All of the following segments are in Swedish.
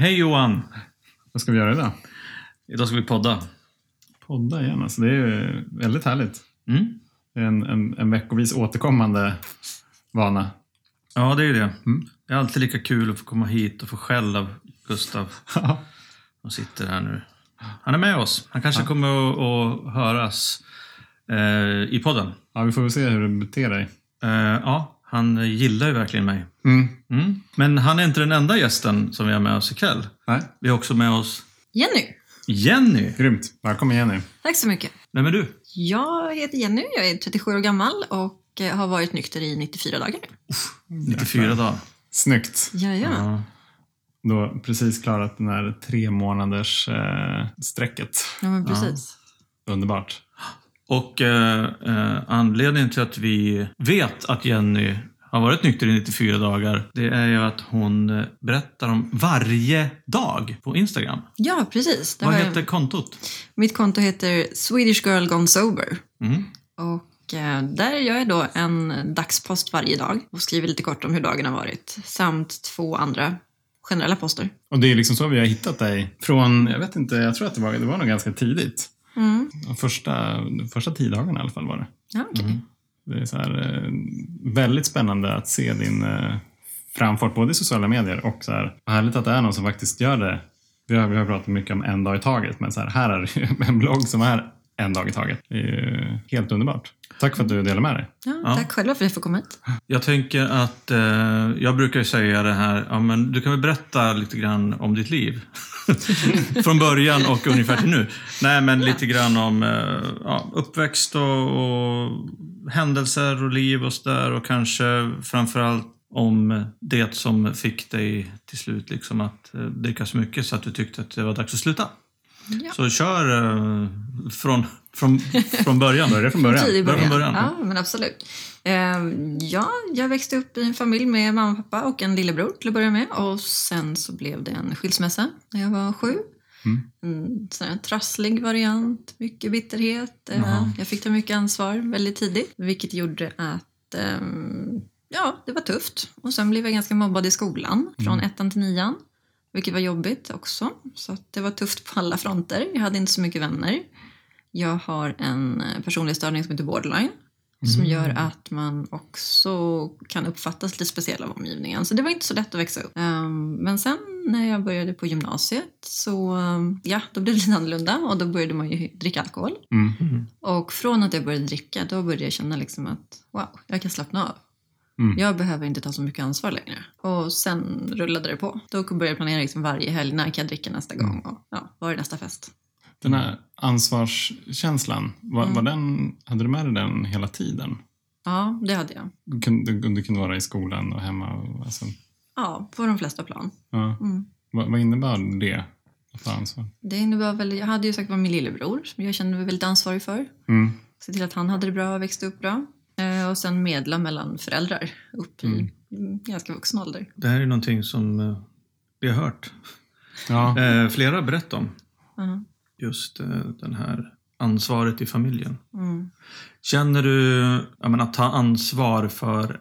Hej Johan! Vad ska vi göra idag? Idag ska vi podda. Podda igen. Alltså, det är ju väldigt härligt. Mm? En, en, en veckovis återkommande vana. Ja, det är ju det. Mm. Det är alltid lika kul att få komma hit och få skäll av Gustav. Han sitter här nu. Han är med oss. Han kanske kommer att, att höras eh, i podden. ja, vi får väl se hur du beter dig. Eh, ja, han gillar ju verkligen mig. Mm. Mm. Men han är inte den enda gästen som vi har med oss ikväll. Nej, Vi har också med oss Jenny, Jenny. grymt. Välkommen Jenny. tack så mycket. Vem är du? Jag heter Jenny, jag är 37 år gammal och eh, har varit nykter i 94 dagar. 94 dagar. Snyggt. Ja. Du har precis klarat den här tre månaders eh, strecket. Ja, men precis. Underbart. Och eh, eh, anledningen till att vi vet att Jenny har varit nykter i 94 dagar, det är ju att hon eh, berättar om varje dag på Instagram. Ja, precis. Det Vad jag- heter kontot? Mitt konto heter Swedish Girl Gone Sober. Mm. Och eh, där gör jag då en dagspost varje dag och skriver lite kort om hur dagen har varit. Samt två andra generella poster. Och det är liksom så vi har hittat dig. Från, jag vet inte, jag tror att det var, det var nog ganska tidigt. Mm. Första, första tio dagarna i alla fall var det. Ja, okej. Det är så här, eh, väldigt spännande att se din eh, framfart både i sociala medier och så här, härligt att det är någon som faktiskt gör det. Vi har, vi har pratat mycket om en dag i taget, men så här, här är det en blogg som är en dag i taget. Det är ju helt underbart. Tack för att du delar med dig. Ja, Ja. Tack själva för att jag får komma hit. Jag tänker att, eh, jag brukar ju säga det här, ja, men du kan väl berätta lite grann om ditt liv? Från början och ungefär till nu. Nej, men lite grann om eh, ja, uppväxt och, och händelser och liv och sådär och kanske framförallt om det som fick dig till slut liksom att eh, dricka så mycket så att du tyckte att det var dags att sluta. Ja. Så kör eh, från, från, från början. Börja från början. Tidig Börja från början. början. Ja, men absolut. Ehm, ja, jag växte upp i en familj med mamma och pappa och en lillebror till att börja med. Och sen så blev det en skilsmässa när jag var sju. Mm. En sån här trasslig variant, mycket bitterhet. Eh, Jaha. Jag fick ta mycket ansvar väldigt tidigt, vilket gjorde att ehm, ja, det var tufft. Och sen blev jag ganska mobbad i skolan från ettan till nian. Vilket var jobbigt också. Så det var tufft på alla fronter. Jag hade inte så mycket vänner. Jag har en eh, personlighetsstörning som heter borderline. Som gör att man också kan uppfattas lite speciell av omgivningen. Så det var inte så lätt att växa upp. Ehm, men sen när jag började på gymnasiet så um, ja, då blev det lite annorlunda och då började man ju dricka alkohol. Mm. Och från att jag började dricka då började jag känna liksom att wow, jag kan slappna av. Mm. Jag behöver inte ta så mycket ansvar längre. Och sen rullade det på. Då började jag planera liksom varje helg, när kan jag dricka nästa gång? Och ja, var är nästa fest? Den här ansvarskänslan, var, Mm. var den, hade du med dig den hela tiden? Ja, det hade jag. Du kunde, du, kunde vara i skolan och hemma? Och, alltså, Ja, på de flesta plan. ja. Mm. vad, vad innebar det? Att ta ansvar? Det innebar väl, jag hade ju sagt var min lillebror som jag kände mig väldigt ansvarig för. Mm. Se till att han hade det bra och växte upp bra. Eh, och sen medla mellan föräldrar upp i Mm. mm, ganska vuxen ålder. Det här är någonting som eh, vi har hört. Ja. Eh, flera har berättat om. Ja. Just eh, den här ansvaret i familjen. Mm. Känner du menar, att ta ansvar för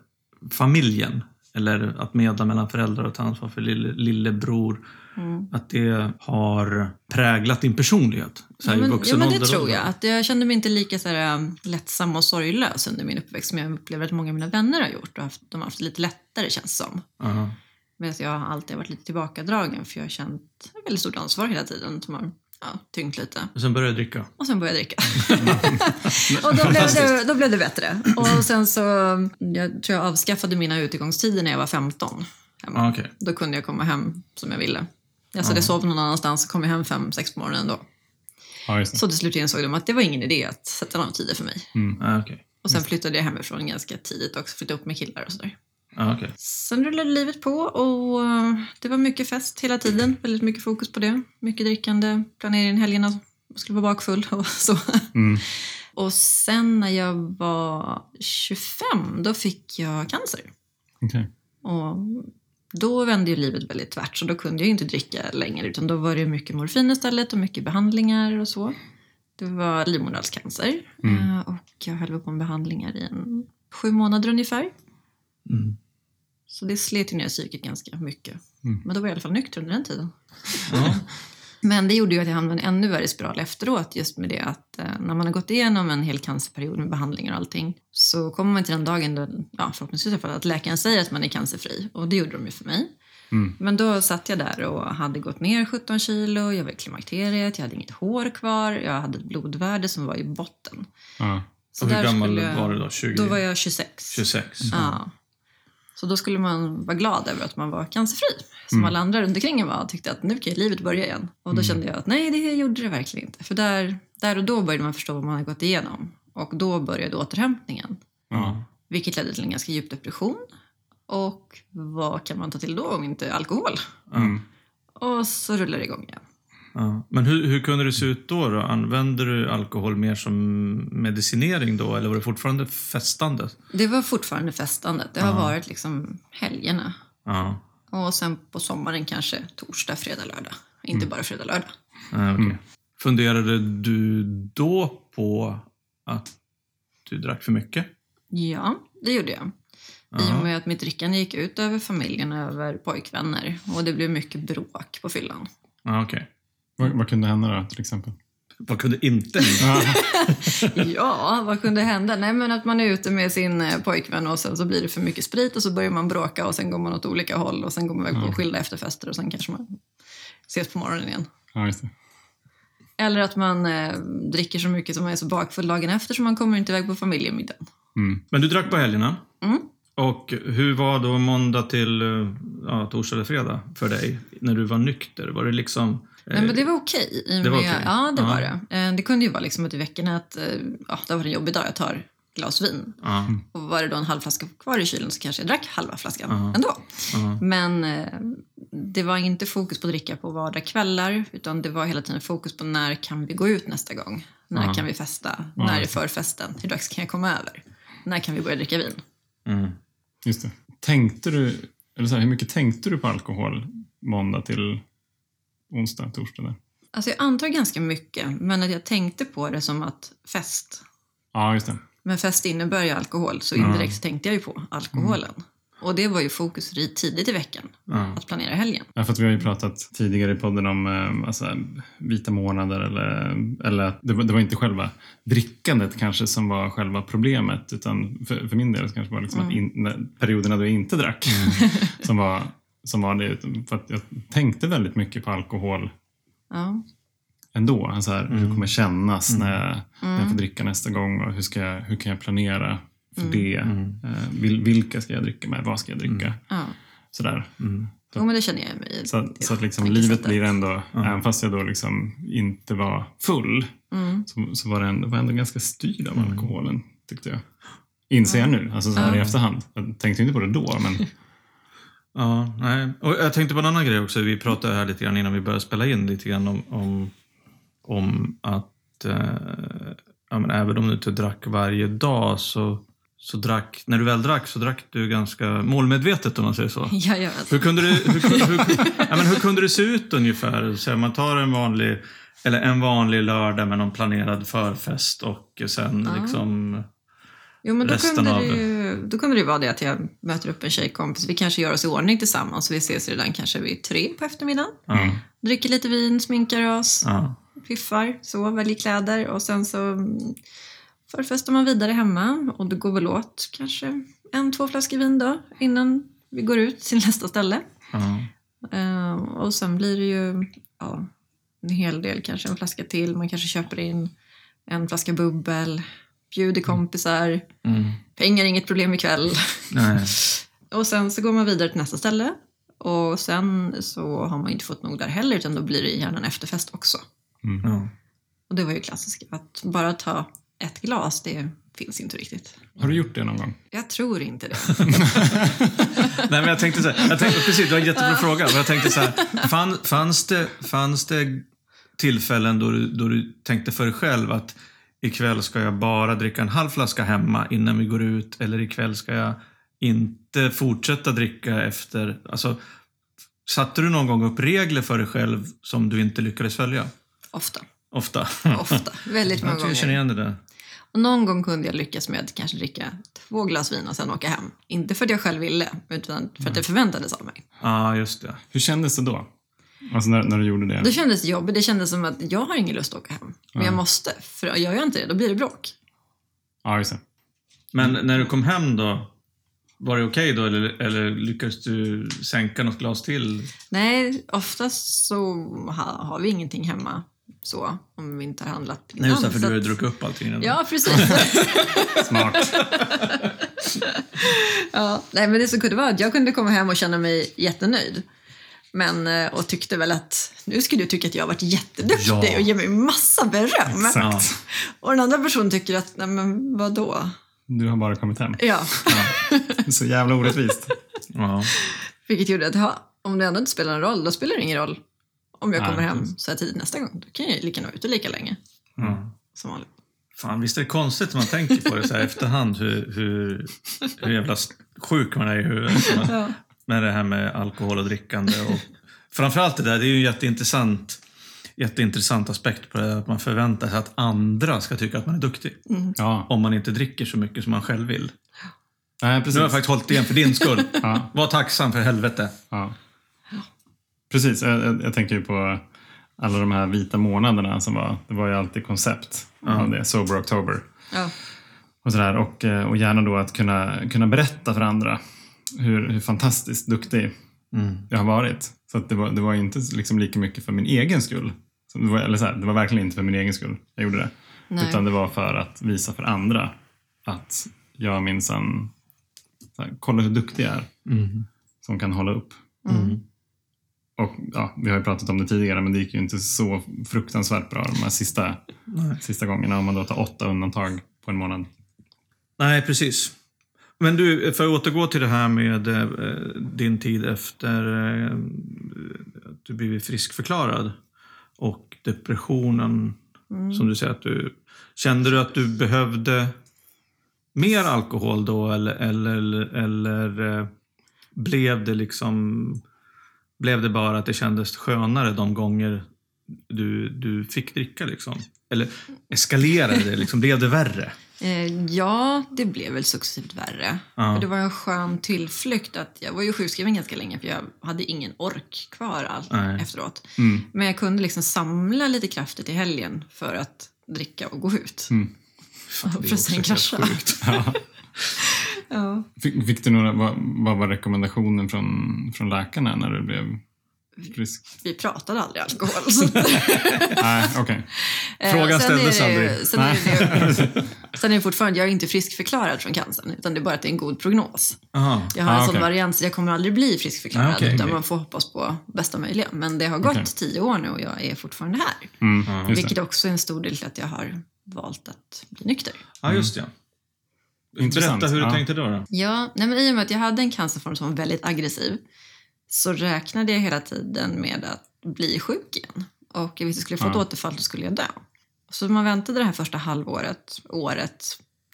familjen eller att medla mellan föräldrar och ta ansvar för lille, lillebror, Mm. att det har präglat din personlighet? Så här, Ja, i men, vuxen ja, men det tror jag. Att jag kände mig inte lika så här, um, lättsam och sorglös under min uppväxt som jag upplever att många av mina vänner har gjort. Och haft, de har haft det lite lättare känns det som. Aha. Medan jag har alltid varit lite tillbakadragen för jag har känt väldigt stort ansvar hela tiden som har ja, tyngt lite. Och sen började jag dricka. Och sen började jag dricka. och då blev, det, då blev det bättre. Och sen så, jag tror jag avskaffade mina utegångstider när jag var 15. Hemma. Ah, okej. Då kunde jag komma hem som jag ville. Alltså Ja. det sov någon annanstans så kom jag hem fem sex på morgonen då. ja, just det. Så till slut insåg de att det var ingen idé att sätta någon tider för mig. Ah, okej. Och sen flyttade jag hemifrån ganska tidigt också, flyttade upp med killar och sådär. Ah, okej. Sen rullade livet på och eh, det var mycket fest hela tiden. Väldigt mycket fokus på det. Mycket drickande, planeringen helgerna. Jag skulle vara bakfull och så. Mm. Och sen när jag var 25, då fick jag cancer. Okej. Och då vände ju livet väldigt tvärt, så då kunde jag inte dricka längre. Utan då var det mycket morfin istället och mycket behandlingar och så. Det var livmoderhalscancer. Mm. Eh, Och jag höll på med behandlingar i en sju månader ungefär. Mm. Så det slet ju ner psyket ganska mycket. Mm. Men då var jag i alla fall nykter under den tiden. Ja. Men det gjorde ju att jag hamnade i en ännu värre spiral efteråt. Just med det att eh, när man har gått igenom en hel cancerperiod med behandlingar och allting så kommer man till den dagen då, ja, förhoppningsvis i alla fall, att läkaren säger att man är cancerfri. Och det gjorde de ju för mig. Mm. Men då satt jag där och hade gått ner 17 kilo, jag var i klimakteriet, jag hade inget hår kvar, jag hade ett blodvärde som var i botten. Ja. Så Och hur gammal jag- var du då? 20? Då var jag 26. 26? Ja. Så då skulle man vara glad över att man var cancerfri. Som alla andra runt omkring var och tyckte att nu kan livet börja igen. Och då kände jag att nej, det gjorde det verkligen inte. För där, där och då började man förstå vad man hade gått igenom. Och då började återhämtningen. Ja. Vilket ledde till en ganska djup depression. Och vad kan man ta till då om inte alkohol? Mm. Och så rullar det igång igen. Ja. Men hur, hur kunde det se ut då, då? Använde du alkohol mer som medicinering då eller var det fortfarande festande? Det var fortfarande festandet. Det har varit liksom helgerna. Ja. Och sen på sommaren kanske torsdag, fredag, lördag. Inte bara fredag, lördag. Ja, okej. Funderade du då på att du drack för mycket? Ja, det gjorde jag. I och med att mitt drickande gick ut över familjen, över pojkvänner. Och det blev mycket bråk på fyllan. Ja, okej. Vad, vad kunde hända då till exempel? Vad kunde inte hända? Ja. Vad kunde hända? Nej, men att man är ute med sin eh, pojkvän och sen så blir det för mycket sprit och så börjar man bråka och sen går man åt olika håll och sen går man iväg på skilda efterfester och sen kanske man ses på morgonen igen. ja, just det. Eller att man eh, dricker så mycket som man är så bakfull dagen efter så man kommer inte iväg på familjemiddagen. Mm. Men du drack på helgerna? Mm. Och hur var då måndag till eh, ja, torsdag eller fredag för dig när du var nykter? Var det liksom... Nej, men det var okej. och det var okej? Ja, det Ja. var det. Eh, Det kunde ju vara liksom att i veckorna att eh, ja, det var en jobbig dag, jag tar glas vin. Ja, Och var det då en halv flaska kvar i kylen så kanske jag drack halva flaskan Ja. ändå. Men eh, det var inte fokus på att dricka på vardagskvällar utan det var hela tiden fokus på när kan vi gå ut nästa gång? När kan vi festa? När är förfesten? Hur dags kan jag komma över? När kan vi börja dricka vin? mm. Just det. Tänkte du, eller så här, hur mycket tänkte du på alkohol måndag till onsdag, torsdag? Där? Alltså jag antar ganska mycket, men att jag tänkte på det som att fest. Ja, just det. Men fest innebär ju alkohol, så indirekt så tänkte jag ju på alkoholen. Och det var ju fokus tidigt i veckan, Ja. att planera helgen. Ja, för att vi har ju pratat tidigare i podden om eh, alltså, vita månader eller, eller det, var, det var inte själva drickandet kanske som var själva problemet utan för, för min del kanske var liksom att in, perioderna då jag inte drack som, var, som var det. För att jag tänkte väldigt mycket på alkohol Ja. ändå. Alltså här, Hur kommer det kännas när, jag, när jag Mm. får dricka nästa gång och hur, ska jag, hur kan jag planera för Mm. det? Mm. Eh, vil, vilka ska jag dricka med? Vad ska jag dricka? ja. Sådär. Mm. Jo, men det känner jag mig i. Så, att- så att liksom livet blir ändå, även fast jag då liksom inte var full, Mm. så, så var det ändå, var ändå ganska styrd av alkoholen, tyckte jag. Inser jag nu, alltså så här i Ja. efterhand. Jag tänkte inte på det då, men Ja, nej. Och jag tänkte på en annan grej också. Vi pratade här lite grann innan vi började spela in lite grann om, om, om att eh, ja, men även om du inte drack varje dag så, så drack, när du väl drack så drack du ganska målmedvetet om man säger så. Vet. Hur kunde, det, hur, hur, hur, ja, men hur kunde det se ut ungefär? Så man tar en vanlig, eller en vanlig lördag med någon planerad förfest och sen Ja. liksom... Jo, men då kunde, av det ju, då kunde det vara det att jag möter upp en tjejkompis. Vi kanske gör oss i ordning tillsammans. Vi ses redan kanske vid tre på eftermiddagen. Ja, Dricker lite vin, sminkar oss, ja, piffar, så, väljer kläder och sen så mm, förfestar man vidare hemma. Och det går väl åt kanske en, två flaskor vin då innan vi går ut till nästa ställe. ja. Eh, och sen blir det ju ja, en hel del, kanske en flaska till. Man kanske köper in en flaska bubbel, bjuder kompisar. Mm. Pengar är inget problem ikväll. Nej. Och sen så går man vidare till nästa ställe. Och sen så har man inte fått nog där heller utan då blir det gärna en efterfest också. Ja. Och det var ju klassiskt. Att bara ta ett glas, det finns inte riktigt. har du gjort det någon gång? Jag tror inte det. Nej, men jag tänkte så här, jag tänkte, precis, det var en jättebra fråga. Men jag tänkte så här, fann, fanns, det, fanns det tillfällen då du, då du tänkte för dig själv att ikväll ska jag bara dricka en halv flaska hemma innan vi går ut eller ikväll ska jag inte fortsätta dricka efter... Alltså, satte du någon gång upp regler för dig själv som du inte lyckades följa? Ofta. Ofta. Ofta. Väldigt många Jag tror jag känner gånger. igen det där. Och någon gång kunde jag lyckas med att kanske dricka två glas vin och sen åka hem. Inte för att jag själv ville, utan för att det förväntades av mig. Ja, just det. Hur kändes det då? Alltså när, när du gjorde det? Det kändes jobbigt. Det kändes som att jag har ingen lust att åka hem. Men jag måste. För gör jag inte det, då blir det bråk. Ja, just det. Men när du kom hem då, var det okej då eller, eller lyckades du sänka något glas till? Nej, oftast så ha, har vi ingenting hemma så om vi inte har handlat Nej, just det, för du har ju druckit upp allting redan. Ja, precis. Smart. ja, nej, men det som kunde vara att jag kunde komma hem och känna mig jättenöjd. Men, eh, och tyckte väl att nu skulle du tycka att jag har varit jätteduktig Ja. och ge mig massa beröm. Exakt. Och den andra personen tycker att, nej men vadå? Du har bara kommit hem. Ja, är så jävla orättvist. Ja. vilket gjorde att ja, om det ändå inte spelar någon roll, då spelar det ingen roll om jag Nej, kommer hem så här tidigt nästa gång. Då kan jag ju lika gärna vara ute lika länge Ja. som vanligt. Fan, visst är det konstigt när man tänker på det så här efterhand hur, hur, hur jävla sjuk man är i huvudet. Ja. Med det här med alkohol och drickande. Och framförallt det där, det är ju en jätteintressant, jätteintressant aspekt på det. Att man förväntar sig att andra ska tycka att man är duktig. Ja, Om man inte dricker så mycket som man själv vill. Nej, Nu precis. har jag faktiskt hållit igen för din skull. Ja. Var tacksam för helvete. Ja. Precis, jag, jag, jag tänker ju på alla de här vita månaderna som var. Det var ju alltid koncept av det. Sober October. Ja. Och, sådär. Och, eh, och gärna då att kunna, kunna berätta för andra hur, hur fantastiskt duktig jag har varit. Så att det, var, det var inte liksom lika mycket för min egen skull. Det, var, eller så här, det var verkligen inte för min egen skull jag gjorde det. Nej. Utan det var för att visa för andra att jag minsann, kolla hur duktig jag är. Som kan hålla upp. Och ja, vi har ju pratat om det tidigare men det gick ju inte så fruktansvärt bra de här sista, sista gångerna om man då tar åtta undantag på en månad. Nej, precis. Men du, för att återgå till det här med eh, din tid efter eh, att du blivit friskförklarad och depressionen som du säger att du... Kände du att du behövde mer alkohol då eller, eller, eller eh, blev det liksom... Blev det bara att det kändes skönare de gånger du, du fick dricka liksom? Eller eskalerade det? Liksom, blev det värre? Eh, ja, det blev väl successivt värre. Ja. För det var en skön tillflykt. att Jag var ju sjukskriven ganska länge för jag hade ingen ork kvar all, Nej. efteråt. Mm. Men jag kunde liksom samla lite krafter till helgen för att dricka och gå ut. Mm. Fan, för också sen krascha. Ja. Ja. Fick, fick du några, vad, vad var rekommendationen från, från läkarna när du blev frisk? Vi pratade aldrig alkohol. Nej, okej. Eh, Frågan ställdes aldrig. Sen är, det, sen är det fortfarande, jag är inte friskförklarad från cancern, utan det är bara att det är en god prognos. Aha. Jag har en Ah, sån okej. variant så jag kommer aldrig bli friskförklarad, Ah, okej, utan okej. man får hoppas på bästa möjliga. Men det har gått tio år nu och jag är fortfarande här. Mm, just Vilket det. också är en stor del till att jag har valt att bli nykter. Ja, just det. Intressant. Berätta hur du tänkte då. då. Ja, nej men i och med att jag hade en cancerform som var väldigt aggressiv så räknade jag hela tiden med att bli sjuk igen. Och jag visste att skulle jag få ett Ja. återfall så skulle jag dö. Så man väntade det här första halvåret, året,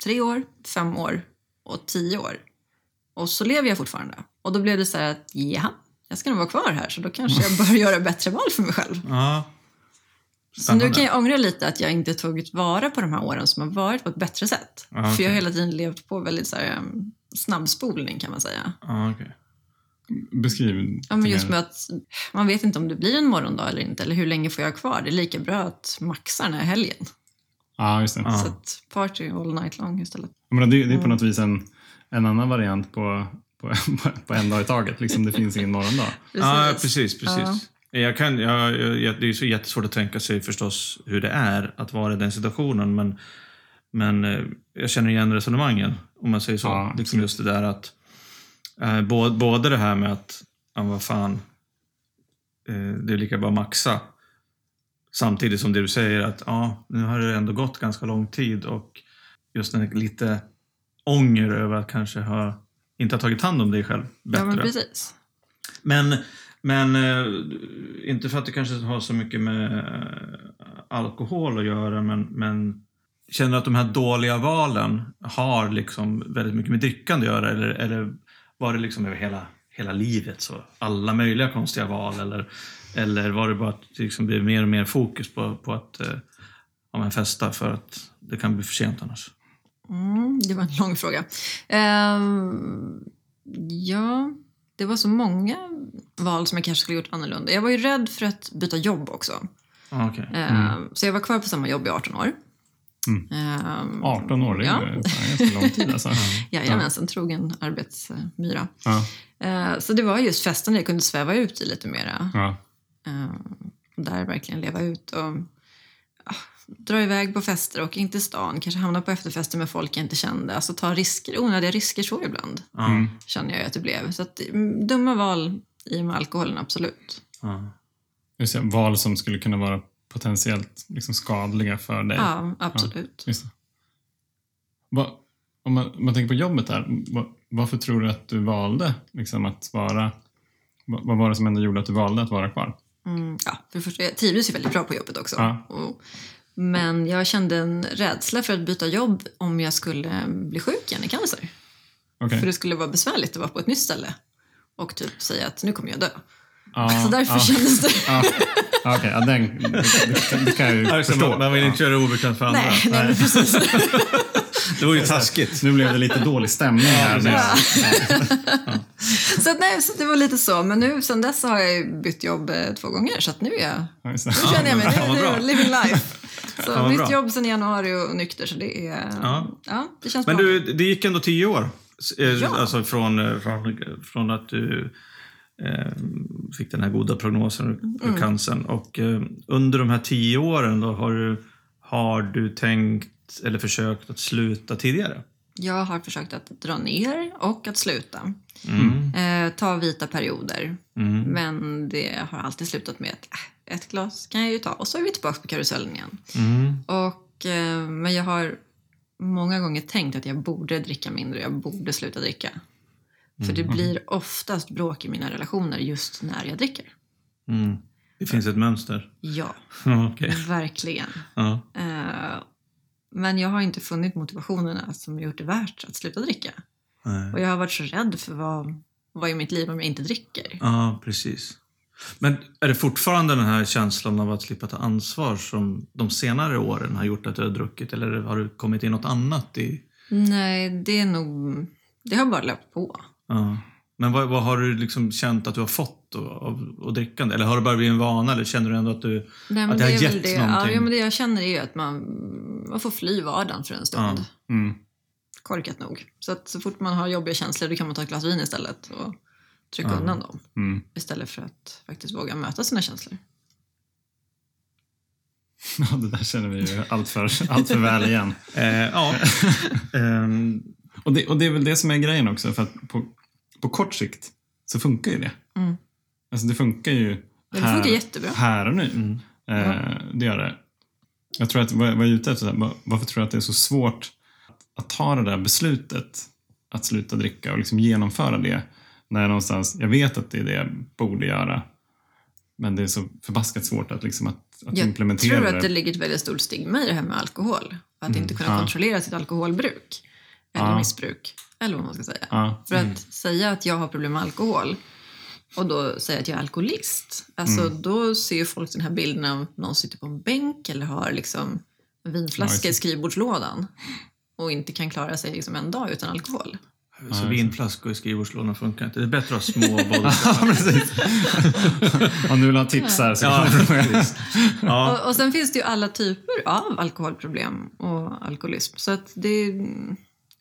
tre år, fem år och tio år. Och så lever jag fortfarande. Och då blev det så här att, ja, jag ska nog vara kvar här så då kanske jag bör göra bättre val för mig själv. Ja. Så nu kan jag ångra lite att jag inte tagit vara på de här åren som har varit på ett bättre sätt. Ja, För okej. jag har hela tiden levt på väldigt så här, um, snabbspolning kan man säga. Ja, okej. Beskriv. Ja, men just med att man vet inte om det blir en morgondag eller inte, eller hur länge får jag kvar. Det är lika bra att maxa den här helgen. Ja, just det. Ja. Så att party all night long istället. Jag menar, det, det är på något vis en, en annan variant på, på, på en dag i taget. Liksom, det finns ingen morgondag. Ja, precis. precis. Ja. Jag kan, jag, jag, det är så jättesvårt att tänka sig förstås hur det är att vara i den situationen, men, men eh, jag känner igen resonemangen, om man säger så. Ja, liksom just det där att eh, både, det här med att, ja, vad fan, eh, det är lika bra att maxa, samtidigt som det du säger att ja, nu har det ändå gått ganska lång tid och just den lite ånger över att kanske ha, inte ha tagit hand om dig själv bättre. Ja, men precis. Men, men eh, inte för att det kanske har så mycket med eh, alkohol att göra, men, men känner du att de här dåliga valen har liksom väldigt mycket med drickande att göra? Eller, eller var det liksom över hela, hela livet så alla möjliga konstiga val? Eller, eller var det bara att det liksom blev mer och mer fokus på, på att eh, ja, men festa för att det kan bli för sent annars? Mm, det var en lång fråga. Ehm, ja, det var så många val som jag kanske skulle gjort annorlunda. Jag var ju rädd för att byta jobb också. Ah, okej. Ehm, Så jag var kvar på samma jobb i 18 år. Mm. Ehm, 18 år, det är Ja. fan ganska lång tid alltså. Jajamensan, trogen arbetsmyra. Ja, Eh, Så det var just festen jag kunde sväva ut i lite mera. ja. Eh, Där verkligen leva ut och dra iväg på fester och inte i stan. Kanske hamna på efterfester med folk jag inte kände. Alltså ta risker, onödiga risker så ibland. Mm. Känner jag att det blev. Så att, mm, dumma val i och med alkoholen, absolut. ja. Val som skulle kunna vara potentiellt liksom skadliga för dig. Ja, absolut. Just det. Va, om, man, om man tänker på jobbet där, va, varför tror du att du valde liksom, att vara... va- Vad var det som ändå gjorde att du valde att vara kvar? Mm, ja, för det första, jag trivdes ju väldigt bra på jobbet också. Ja. Och, men jag kände en rädsla för att byta jobb om jag skulle bli sjuk igen i cancer. Okej. För det skulle vara besvärligt att vara på ett nytt ställe och typ säga att nu kommer jag dö. Ja, Så därför ja, kändes det... ja. Ja, Okej, ja, den, det, det, det kan jag ju Ja, det, förstå. man, man vill inte göra det obekvämt för andra. Nej, nej, men precis. Det var ju taskigt. Nu blev det lite dålig stämning här. precis. så, att, nej, så det var lite så. Men nu sen dess har jag bytt jobb eh, två gånger. Så att nu är jag... Ja, Nu det. känner jag mig, är bra. jag living life. Så bytt bra. jobb sen januari och nykter. Så det är... Ja. Ja, det känns Men bra. du, det gick ändå tio år. Eh, Ja. Alltså från, eh, från, från att du fick den här goda prognosen för Mm. cancern. Och eh, under de här tio åren då har du, har du tänkt eller försökt att sluta tidigare? Jag har försökt att dra ner och att sluta. Mm. Eh, ta vita perioder. Mm. Men det har alltid slutat med att äh, ett glas kan jag ju ta och så är vi tillbaka på karusellen igen. Mm. Och, eh, men jag har många gånger tänkt att jag borde dricka mindre, jag borde sluta dricka. För det blir oftast bråk i mina relationer just när jag dricker. Mm. Det finns ett mönster. Ja, Okej. verkligen. Ja. Eh, men jag har inte funnit motivationerna som gjort det värt att sluta dricka. Nej. Och jag har varit så rädd för vad, vad är mitt liv om jag inte dricker. Ja, precis. Men är det fortfarande den här känslan av att slippa ta ansvar som de senare åren har gjort att du har druckit? Eller har du kommit in något annat i... Nej, det är nog... Det har bara löpt på. Ja. Men vad, vad har du liksom känt att du har fått av, av drickande? Eller har det bara blivit en vana? Eller känner du ändå att du... Nej, men Att det har är väl gett det. Ja, någonting. ja, men det jag känner är ju att man, man får fly vardagen för en stund. Ja. Mm. Korkat nog. Så att så fort man har jobbiga känslor då kan man ta ett glas vin istället och trycka Ja. undan dem. Mm. Istället för att faktiskt våga möta sina känslor. Ja, det där känner vi ju allt för, allt för väl igen. Eh, ja. Ehm, Och det, och det är väl det som är grejen också, för att på, på kort sikt så funkar ju det. Mm. Alltså det funkar ju det funkar jättebra. här och nu. mm. Eh, det gör det. Jag tror att, vad jag är ute efter, var- varför tror du att det är så svårt att, att ta det där beslutet att sluta dricka och liksom genomföra det när jag någonstans, jag vet att det är det jag borde göra, men det är så förbaskat svårt att, liksom att, att Jag implementera tror att det ligger ett väldigt stort stigma i det här med alkohol. Att inte kunna Ja. kontrollera sitt alkoholbruk. Eller Ja. missbruk. Eller vad man ska säga. Ja, För att säga att jag har problem med alkohol och då säga att jag är alkoholist. Alltså då ser ju folk den här bilden av någon sitter på en bänk eller har liksom en vinflaska i skrivbordslådan och inte kan klara sig liksom en dag utan alkohol. Så vinflaskor i skrivbordslådan funkar inte. Det är bättre att ha små vodka. Ja, precis. Om du vill ha tips här så Ja, ja. Och, och sen finns det ju alla typer av alkoholproblem och alkoholism. Så att det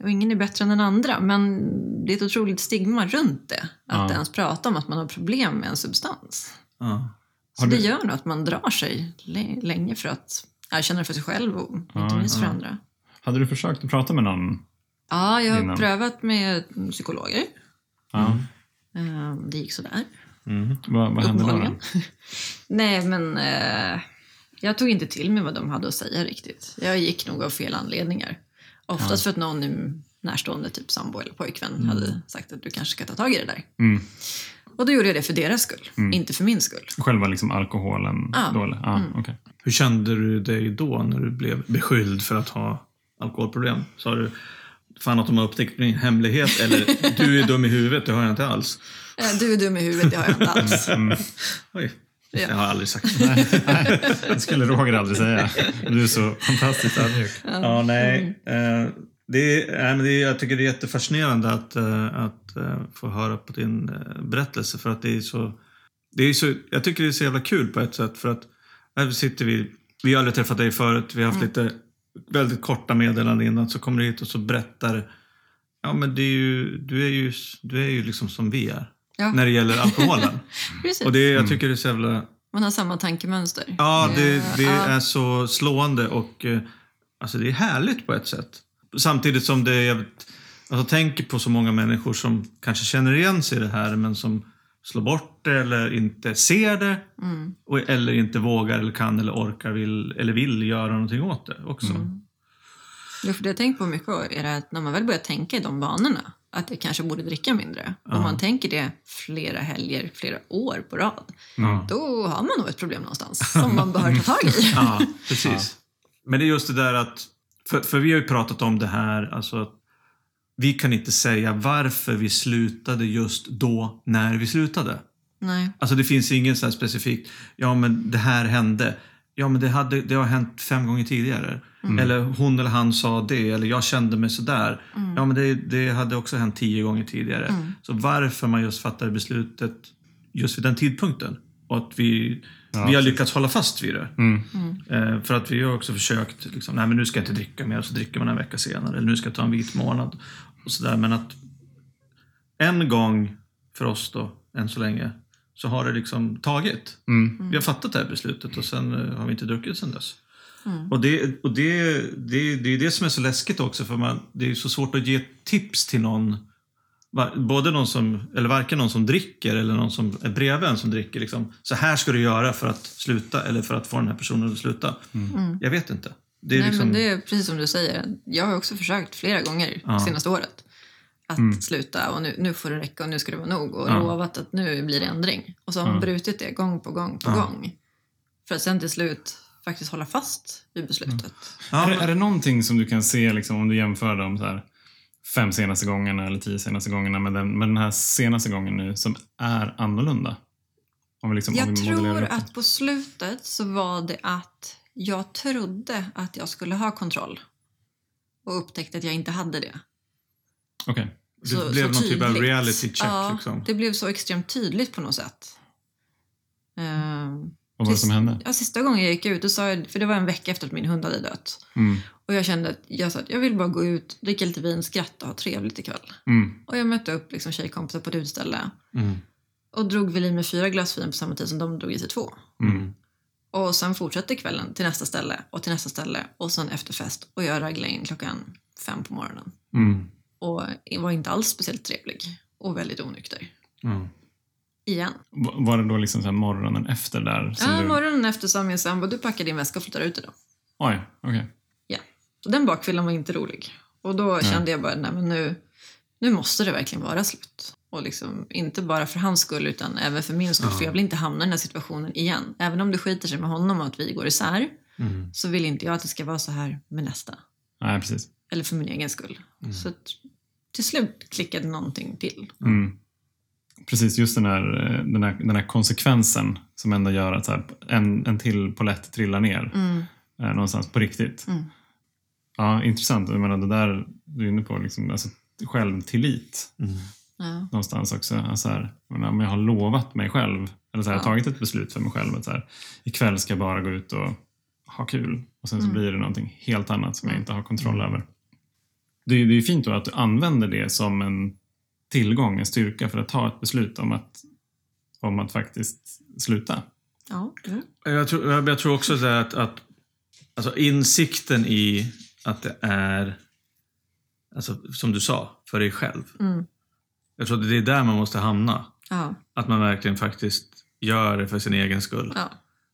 och ingen är bättre än den andra, men det är ett otroligt stigma runt det. Att Ja. ens prata om att man har problem med en substans. Ja. Så du- det gör nog att man drar sig lä- länge för att erkänna det för sig själv och inte minst för andra. Hade du försökt att prata med någon? Ja, jag har Innan. prövat med psykologer. Ja. Eh, Det gick sådär. Mm. Vad, vad hände då? Nej, men eh, jag tog inte till mig vad de hade att säga riktigt. Jag gick nog av fel anledningar. Oftast för att någon närstående, typ sambo eller pojkvän, hade sagt att du kanske ska ta tag i det där. Mm. Och då gjorde jag det för deras skull, inte för min skull. Själva liksom alkoholen Ja. då? Eller? Ja, okej. Hur kände du dig då när du blev beskylld för att ha alkoholproblem? Sa du fan att de har upptäckt min hemlighet eller du är dum i huvudet, det har jag inte alls? Eh, Du är dum i huvudet, det har jag inte alls. Oj. Ja. Jag har aldrig sagt Nej, nej, det skulle Roger aldrig säga. Du är så fantastiskt ödmjuk. Ja, nej. Eh, det är, det är, jag tycker det är jättefascinerande att, eh, att eh, få höra på din berättelse. För att det är så... Det är så jag tycker det är så jävla kul på ett sätt. För att här sitter vi... Vi har aldrig träffat dig förut. Vi har haft lite väldigt korta meddelanden innan. Så kommer du hit och så berättar... Ja, men det är ju, du är ju, du är ju liksom som vi är. Ja. När det gäller alkoholen. Precis. och det, jag tycker det är så jävla... Man har samma tankemönster. Ja, det, det Ja. är så slående och eh, alltså det är härligt på ett sätt. Samtidigt som det är jävligt- alltså tänker på så många människor som kanske känner igen sig i det här men som slår bort det eller inte ser det. Mm. Och, eller inte vågar eller kan eller orkar vill, eller vill göra någonting åt det också. Jo, för det jag tänkt på mycket är att när man väl börjar tänka i de banorna, att jag kanske borde dricka mindre. Om man tänker det flera helger, flera år på rad, Ja. då har man nog ett problem någonstans som man bör ta tag i. Ja, precis. Men det är just det där att, för, för vi har ju pratat om det här, alltså att vi kan inte säga varför vi slutade just då när vi slutade. Nej. Alltså det finns ingen så här specifikt, ja men det här hände. Ja men det, hade, det har hänt fem gånger tidigare. Eller hon eller han sa det, eller jag kände mig sådär. Ja men det, det hade också hänt tio gånger tidigare. Så varför man just fattade beslutet just vid den tidpunkten. Och att vi, vi har lyckats hålla fast vid det. Mm. Eh, för att vi har också försökt, liksom, nej men nu ska jag inte dricka mer, och så dricker man en vecka senare. Eller nu ska jag ta en vit månad. Och sådär. Men att en gång för oss då, än så länge, så har det liksom tagit. Mm. Vi har fattat det här beslutet och sen eh, har vi inte druckit sen dess. Och, det, och det, det, det är det som är så läskigt också för man, det är så svårt att ge tips till någon Både någon som, eller varken någon som dricker eller någon som är bredvid en som dricker. Liksom, så här ska du göra för att sluta eller för att få den här personen att sluta. Jag vet inte. Det är Nej, liksom, men det är precis som du säger. Jag har också försökt flera gånger Ja. senaste året att sluta och nu, nu får det räcka och nu ska det vara nog och Ja. lovat att nu blir det ändring. Och så har man Ja. brutit det gång på gång på Ja. gång. För att sen till slut faktiskt hålla fast vid beslutet. ja, Är, det, är det någonting som du kan se liksom, om du jämför de så här, fem senaste gångerna eller tio senaste gångerna med den, med den här senaste gången nu som är annorlunda? Om vi liksom, om Jag tror att på slutet så var det att jag trodde att jag skulle ha kontroll och upptäckte att jag inte hade det. Okej. det blev någon typ av reality check. Ja, liksom. det blev så extremt tydligt på något sätt. Ehm, Vad var det som hände? Ja, sista gången jag gick ut, då sa jag, för det var en vecka efter att min hund hade dött. Mm. Och jag kände att jag sa att jag vill bara gå ut, dricka lite vin, skratta och ha trevligt ikväll. Mm. Och jag mötte upp liksom tjejkompisar på ett utställe Mm. och drog väl i mig fyra glas vin på samma tid som de drog i sig två. Mm. Och sen fortsatte kvällen till nästa ställe och till nästa ställe och sen efterfest. Och jag raglade in klockan fem på morgonen. Mm. Och var inte alls speciellt trevlig. Och väldigt onykter. Mm. Igen. Va- Var det då liksom så morgonen efter där? Som Ja, du... morgonen efter sa min sambo, du packar din väska och flyttar ut idag. Oj, okej. Ja. Så den bakfyllan var inte rolig. Och då kände jag bara, nej men nu, nu måste det verkligen vara slut. Och liksom, inte bara för hans skull utan även för min skull. För jag vill inte hamna i den här situationen igen. Även om det skiter sig med honom och att vi går isär. Mm. Så vill inte jag att det ska vara så här med nästa. Nej, precis. Eller för min egen skull. Så att, till slut klickade någonting till. Mm. Precis, just den här, eh, den, här, den här konsekvensen som ändå gör att så här, en, en till polett trillar ner Mm. eh, någonstans på riktigt. Mm. Ja, intressant. Jag menar, det där du är inne på, liksom, alltså, självtillit Mm. Ja. någonstans också. Alltså här, jag menar, om jag har lovat mig själv, eller så här, Ja. tagit ett beslut för mig själv att så här, ikväll ska jag bara gå ut och ha kul. Och sen så Mm. blir det någonting helt annat som jag inte har kontroll över. Det är det är ju fint då att du använder det som en tillgång, en styrka för att ta ett beslut om att, om att faktiskt sluta. Ja. Mm. Jag, tror, jag jag tror också det att, att alltså insikten i att det är, alltså, som du sa, för dig själv. Mm. Jag tror att det är där man måste hamna. Ja. Att man verkligen faktiskt gör det för sin egen skull. ja,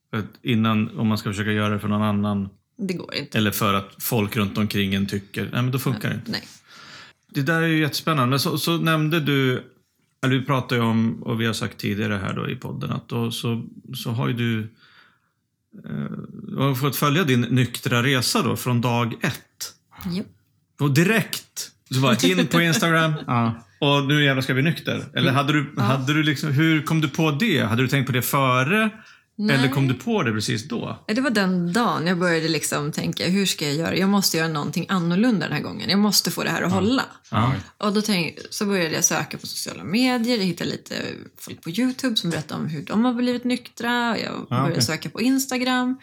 För att innan, om man ska försöka göra det för någon annan det går inte. eller för att folk runt omkring en tycker, nej men då funkar det inte. Nej. Det där är ju jättespännande. Men så, så nämnde du, eller vi pratade ju om, och vi har sagt tidigare här då i podden, att då så, så har ju du eh, har fått följa din nyktra resa då från dag ett. Jo. Och direkt så var in på Instagram Ja. och nu jävlar ska bli nykter. Eller hade du, hade du liksom, hur kom du på det? Hade du tänkt på det före? Nej. Eller kom du på det precis då? Det var den dagen jag började liksom tänka, hur ska jag göra? Jag måste göra någonting annorlunda den här gången. Jag måste få det här att hålla. Ja. Och då tänk, så började jag söka på sociala medier. Jag hittade lite folk på Youtube som berättade om hur de har blivit nyktra. Jag började okej. söka på Instagram.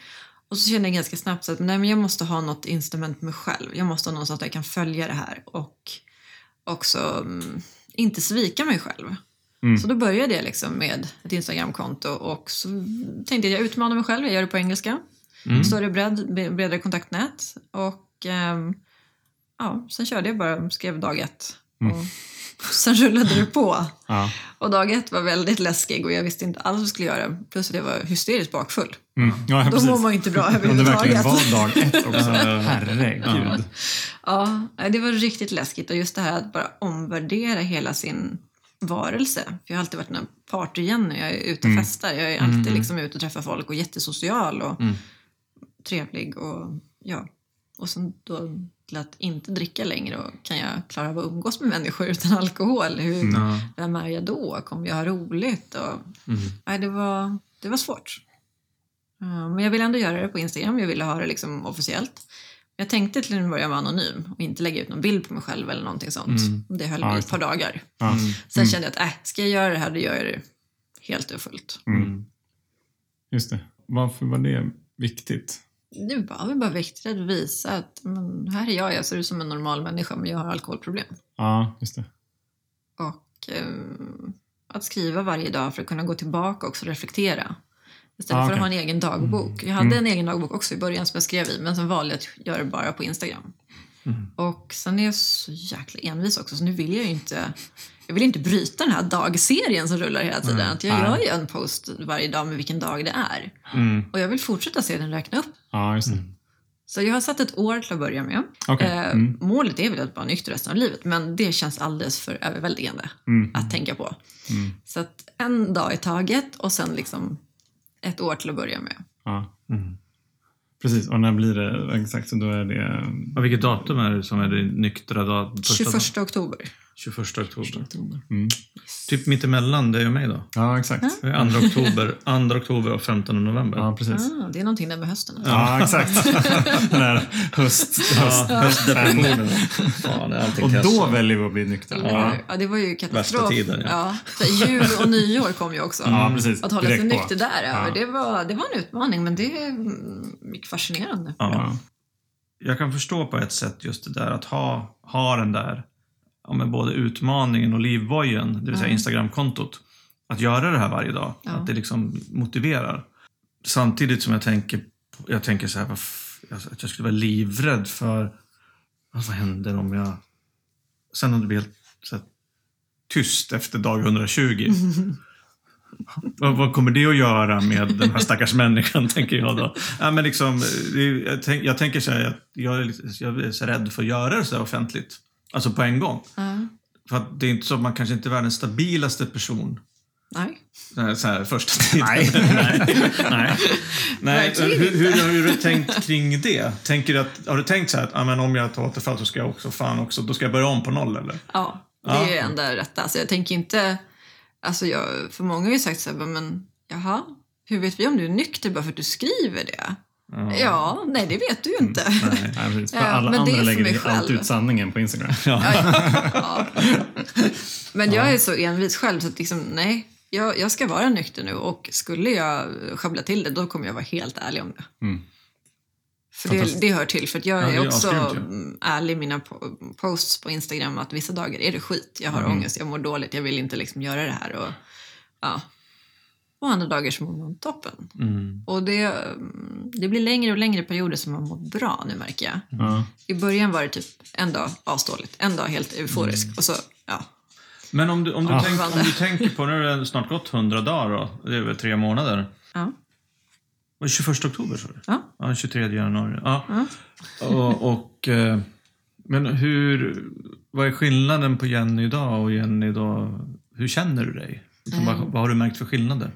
Och så kände jag ganska snabbt att nej, men jag måste ha något instrument med mig själv. Jag måste ha någon så att jag kan följa det här och också mm, inte svika mig själv. Mm. Så då började jag liksom med ett Instagramkonto och så tänkte jag jag utmanar mig själv, jag gör det på engelska. Mm. Större bredd, bredare kontaktnät. Och ehm, ja, sen körde jag bara, skrev dag ett. Och sen rullade det på. Ja. Och dag ett var väldigt läskig och jag visste inte alls vad jag skulle göra. Plus att jag var hysteriskt bakfull. Mm. Ja, Då precis. mår man ju inte bra Om det verkligen överhuvudtaget. var dag ett också. Herregud. Ja, nej, det var riktigt läskigt och just det här att bara omvärdera hela sin varelse. För jag har alltid varit här party-Jenny. Jag är ute och festar. Jag är alltid liksom ute och träffar folk och jättesocial och Mm. trevlig. Och, ja. och sen då till att inte dricka längre och kan jag klara av att umgås med människor utan alkohol? Hur, Ja. Vem är jag då? Kommer jag ha roligt? Och, Mm. nej, det, var, det var svårt. Men jag ville ändå göra det på Instagram. Jag ville ha det liksom officiellt. Jag tänkte till en början vara anonym och inte lägga ut någon bild på mig själv eller någonting sånt. Mm. Det höll Ja, mig just ett par dagar. Ja. Sen kände jag att äh, ska jag göra det här, då gör jag det helt och fullt. Mm. Just det. Varför var det viktigt? Det var väl bara viktigt att visa att men, här är jag, jag ser ut som en normal människa men jag har alkoholproblem. Ja, just det. Och eh, att skriva varje dag för att kunna gå tillbaka och reflektera. Istället Ah, för att okej. ha en egen dagbok. Jag hade en egen dagbok också i början som jag skrev i men sen valde jag att göra det bara på Instagram. Och sen är jag så jäkla envis också så nu vill jag ju inte jag vill inte bryta den här dagserien som rullar hela tiden. Att jag gör ju en post varje dag med vilken dag det är. Mm. Och jag vill fortsätta se den räkna upp. Ja, just det. Så jag har satt ett år till att börja med. Okej. Eh, Mm. Målet är väl att vara nykter resten av livet, men det känns alldeles för överväldigande Mm. att tänka på. Mm. Så att en dag i taget och sen liksom ett år till att börja med. Ja. Mm. Precis, och när blir det exakt? Så då är det... Och vilket datum är det som är din nyktra dag? Första 21 dag? oktober. 21 oktober. Mm. Typ mittemellan dig och mig då? Ja, exakt. Är 2 oktober, 2 oktober och 15 november. Ja, precis. Ah, det är någonting där med hösten. alltså. Ja, exakt. Den här höst, höst. höstdepressionen. Är allting Och då hösten. väljer vi att bli nyktra. Ja. ja, det var ju katastrof. Värsta tiden, ja. ja. så jul och nyår kom ju också. Ja, precis. Att hålla sig nykter där, ja. Ja. Det, var, det var en utmaning, men det mm, gick fascinerande. Ja. Ja. Jag kan förstå på ett sätt just det där att ha, ha den där, ja, men både utmaningen och livbojen, det vill säga Ja. Instagramkontot. Att göra det här varje dag, Ja. att det liksom motiverar. Samtidigt som jag tänker, jag tänker så här, att jag skulle vara livrädd för, vad händer om jag, sen om det blir helt så här, tyst efter dag 120. Vad, vad kommer det att göra med den här stackars människan, tänker jag då. Ja, men liksom, jag, tänk, jag tänker så här, att jag jag är så rädd för att göra det så offentligt. Alltså på en gång. Ja. För att det är inte så att man kanske inte är världens stabilaste person Nej. så här, första tiden. Nej. Nej. Nej. Hur, hur, har du tänkt kring det? Tänker du att, har du tänkt så här att ah, men om jag tar återfall så ska jag också fan också, då ska jag börja om på noll eller? Ja, det Ja. är ju enda rätta. Alltså jag tänker inte... Alltså jag, för många har ju sagt så här, men jaha, hur vet vi om du är nykter bara för att du skriver det? Ja, nej det vet du ju inte. Nej. Nej, precis. För Ja, alla men andra lägger alltid ut sanningen på Instagram. Ja. Men jag är så envis själv så att liksom, nej, jag, jag ska vara nykter nu och skulle jag sjabbla till det då kommer jag vara helt ärlig om det. Mm. För det, det hör till, för jag Ja, är också ja. mm, ärlig i mina po- posts på Instagram att vissa dagar är det skit. Jag har Mm. ångest, jag mår dåligt, jag vill inte liksom göra det här. Och, ja. Och andra dagar så mår man toppen. Mm. Och det, mm, det blir längre och längre perioder som man mår bra nu märker jag. Ja. I början var det typ en dag asdåligt, en dag helt euforisk Mm. och så, ja. Men om du, om, du Ja. tänk, om du tänker på, nu har det snart gått 100 dagar då, det är väl tre månader. ja. Var det 21 oktober sa du? ja. Ja, 23 januari. Ja. Ja. Och, och, eh, men hur, vad är skillnaden på Jenny idag och Jenny idag? Hur känner du dig? Liksom, vad, Mm. vad har du märkt för skillnader?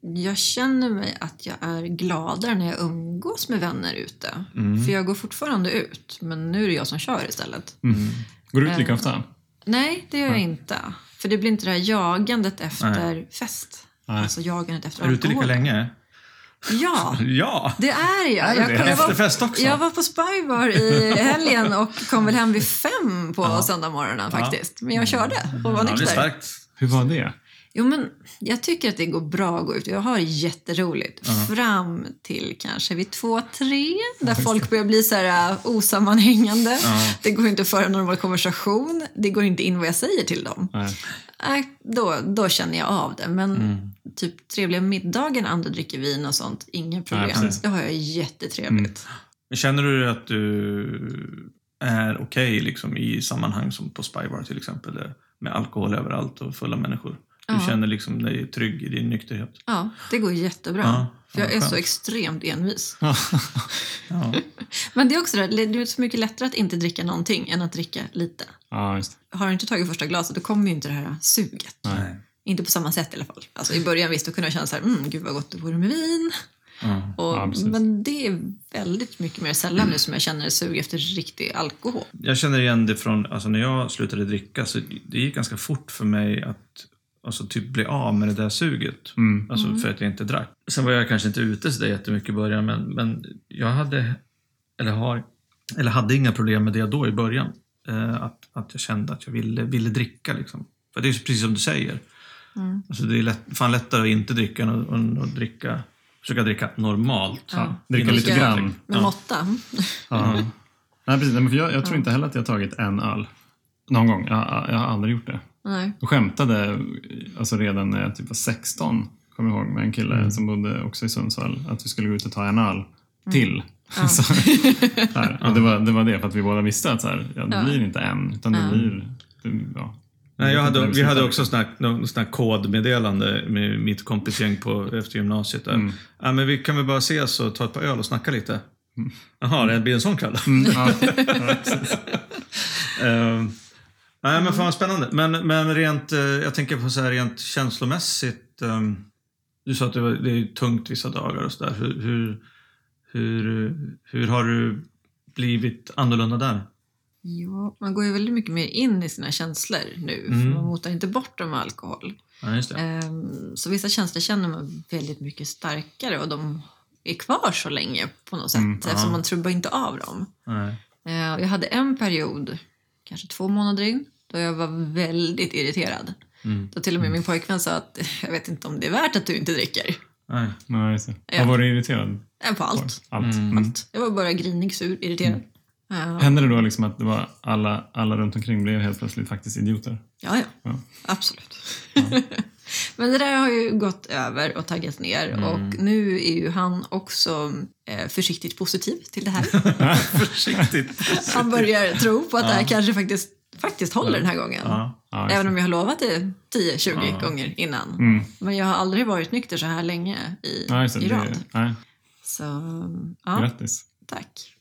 Jag känner mig att jag är gladare när jag umgås med vänner ute. Mm. För jag går fortfarande ut, men nu är det jag som kör istället. Mm. Går du ut lika Eh, ofta? Nej, det gör jag inte. För det blir inte det här jagandet efter Nej. fest. Nej. Alltså jagandet efter Är du ute lika alkohol. länge? Ja, Ja! det är jag. Är det jag, det? Efterfest också? jag var på Spybar i helgen och kom väl hem vid fem på söndagsmorgonen faktiskt. Men jag körde och var Ja, det är nykter. starkt. Hur var det? Jo, men jag tycker att det går bra att gå ut. Jag har jätteroligt fram till kanske vid två, tre, där folk börjar bli så här uh, osammanhängande. Det går inte att föra en normal konversation. Det går inte in vad jag säger till dem. Nej. Nej, då, då känner jag av det. Men typ trevliga middagar när andra dricker vin och sånt, inga problem. precis. det har jag jättetrevligt. Men Känner du att du är okej liksom, i sammanhang som på Spybar till exempel? där- Med alkohol överallt och fulla människor. Du Ja. känner liksom dig trygg i din nykterhet? Ja, det går jättebra. Ja, för jag ja, är så extremt envis. Ja. Men det är också det, det är så mycket lättare att inte dricka någonting än att dricka lite. Ja, just det. Har du inte tagit första glaset då kommer ju inte det här suget. Nej. Inte på samma sätt i alla fall. Alltså, I början visst, då kunde jag känna så här, mm, gud vad gott det vore med vin. Ja. Och, Ja, men det är väldigt mycket mer sällan nu som jag känner sug efter riktig alkohol. Jag känner igen det från alltså när jag slutade dricka. Så det gick ganska fort för mig att alltså, typ bli av med det där suget. Mm. Alltså för att jag inte drack. Sen var jag kanske inte ute så där jättemycket i början men, men jag hade, eller har, eller hade inga problem med det då i början. Eh, att, att jag kände att jag ville, ville dricka liksom. För det är precis som du säger. Mm. Alltså, det är lätt, fan lättare att inte dricka än att, än att dricka, försöka dricka normalt. Ja. Dricka lite grann. Med Ja. måtta. Ja. Nej, precis. Nej, men för jag, jag tror inte heller att jag har tagit en öl. Någon gång. Jag, jag har aldrig gjort det. Nej. Jag skämtade alltså redan när jag typ var 16, kommer jag ihåg, med en kille som bodde också i Sundsvall, att vi skulle gå ut och ta en öl till. Så, här. Och det, var, det var det, för att vi båda visste att så här, ja, det Ja. blir inte en, utan det Ja. blir... Det, ja. Nej, jag hade, vi hade också sån här, någon sån här kodmeddelande med mitt kompisgäng på, efter gymnasiet. Där. Mm. Ja, men vi kan väl bara ses och ta ett par öl och snacka lite. Jaha, det blir en sån kväll? Mm, ja. Ja, nej, men fan vad spännande. Men, men rent, eh, jag tänker på så här rent känslomässigt. ehm, du sa att det, var, det är tungt vissa dagar och sådär. Hur, hur, hur, hur har du blivit annorlunda där? Ja, man går ju väldigt mycket mer in i sina känslor nu. För Mm. man motar inte bort dem med alkohol. Ja. Ehm, Så vissa känslor känner man väldigt mycket starkare och de är kvar så länge på något sätt. Mm, eftersom man trubbar inte av dem. Nej. Eh, Jag hade en period, kanske två månader in, då jag var väldigt irriterad. Mm. Då till och med min pojkvän sa att jag vet inte om det är värt att du inte dricker. Nej. Ja. Vad var du irriterad Eh, På allt. på? Allt. Mm. allt. Jag var bara grinig, sur, irriterad. Ja, Hände det då liksom att det var alla, alla runt omkring blev helt plötsligt faktiskt idioter? ja, ja. Ja. absolut. Men det där har ju gått över och taggats ner Mm. och nu är ju han också eh, försiktigt positiv till det här. Försiktigt. Han börjar tro på att det här kanske faktiskt, faktiskt håller den här gången. Ja. Ja, Även om jag har lovat det 10-20 gånger innan. Mm. Men jag har aldrig varit nykter så här länge i, Ja, i rad. det Så ja, grattis. tack.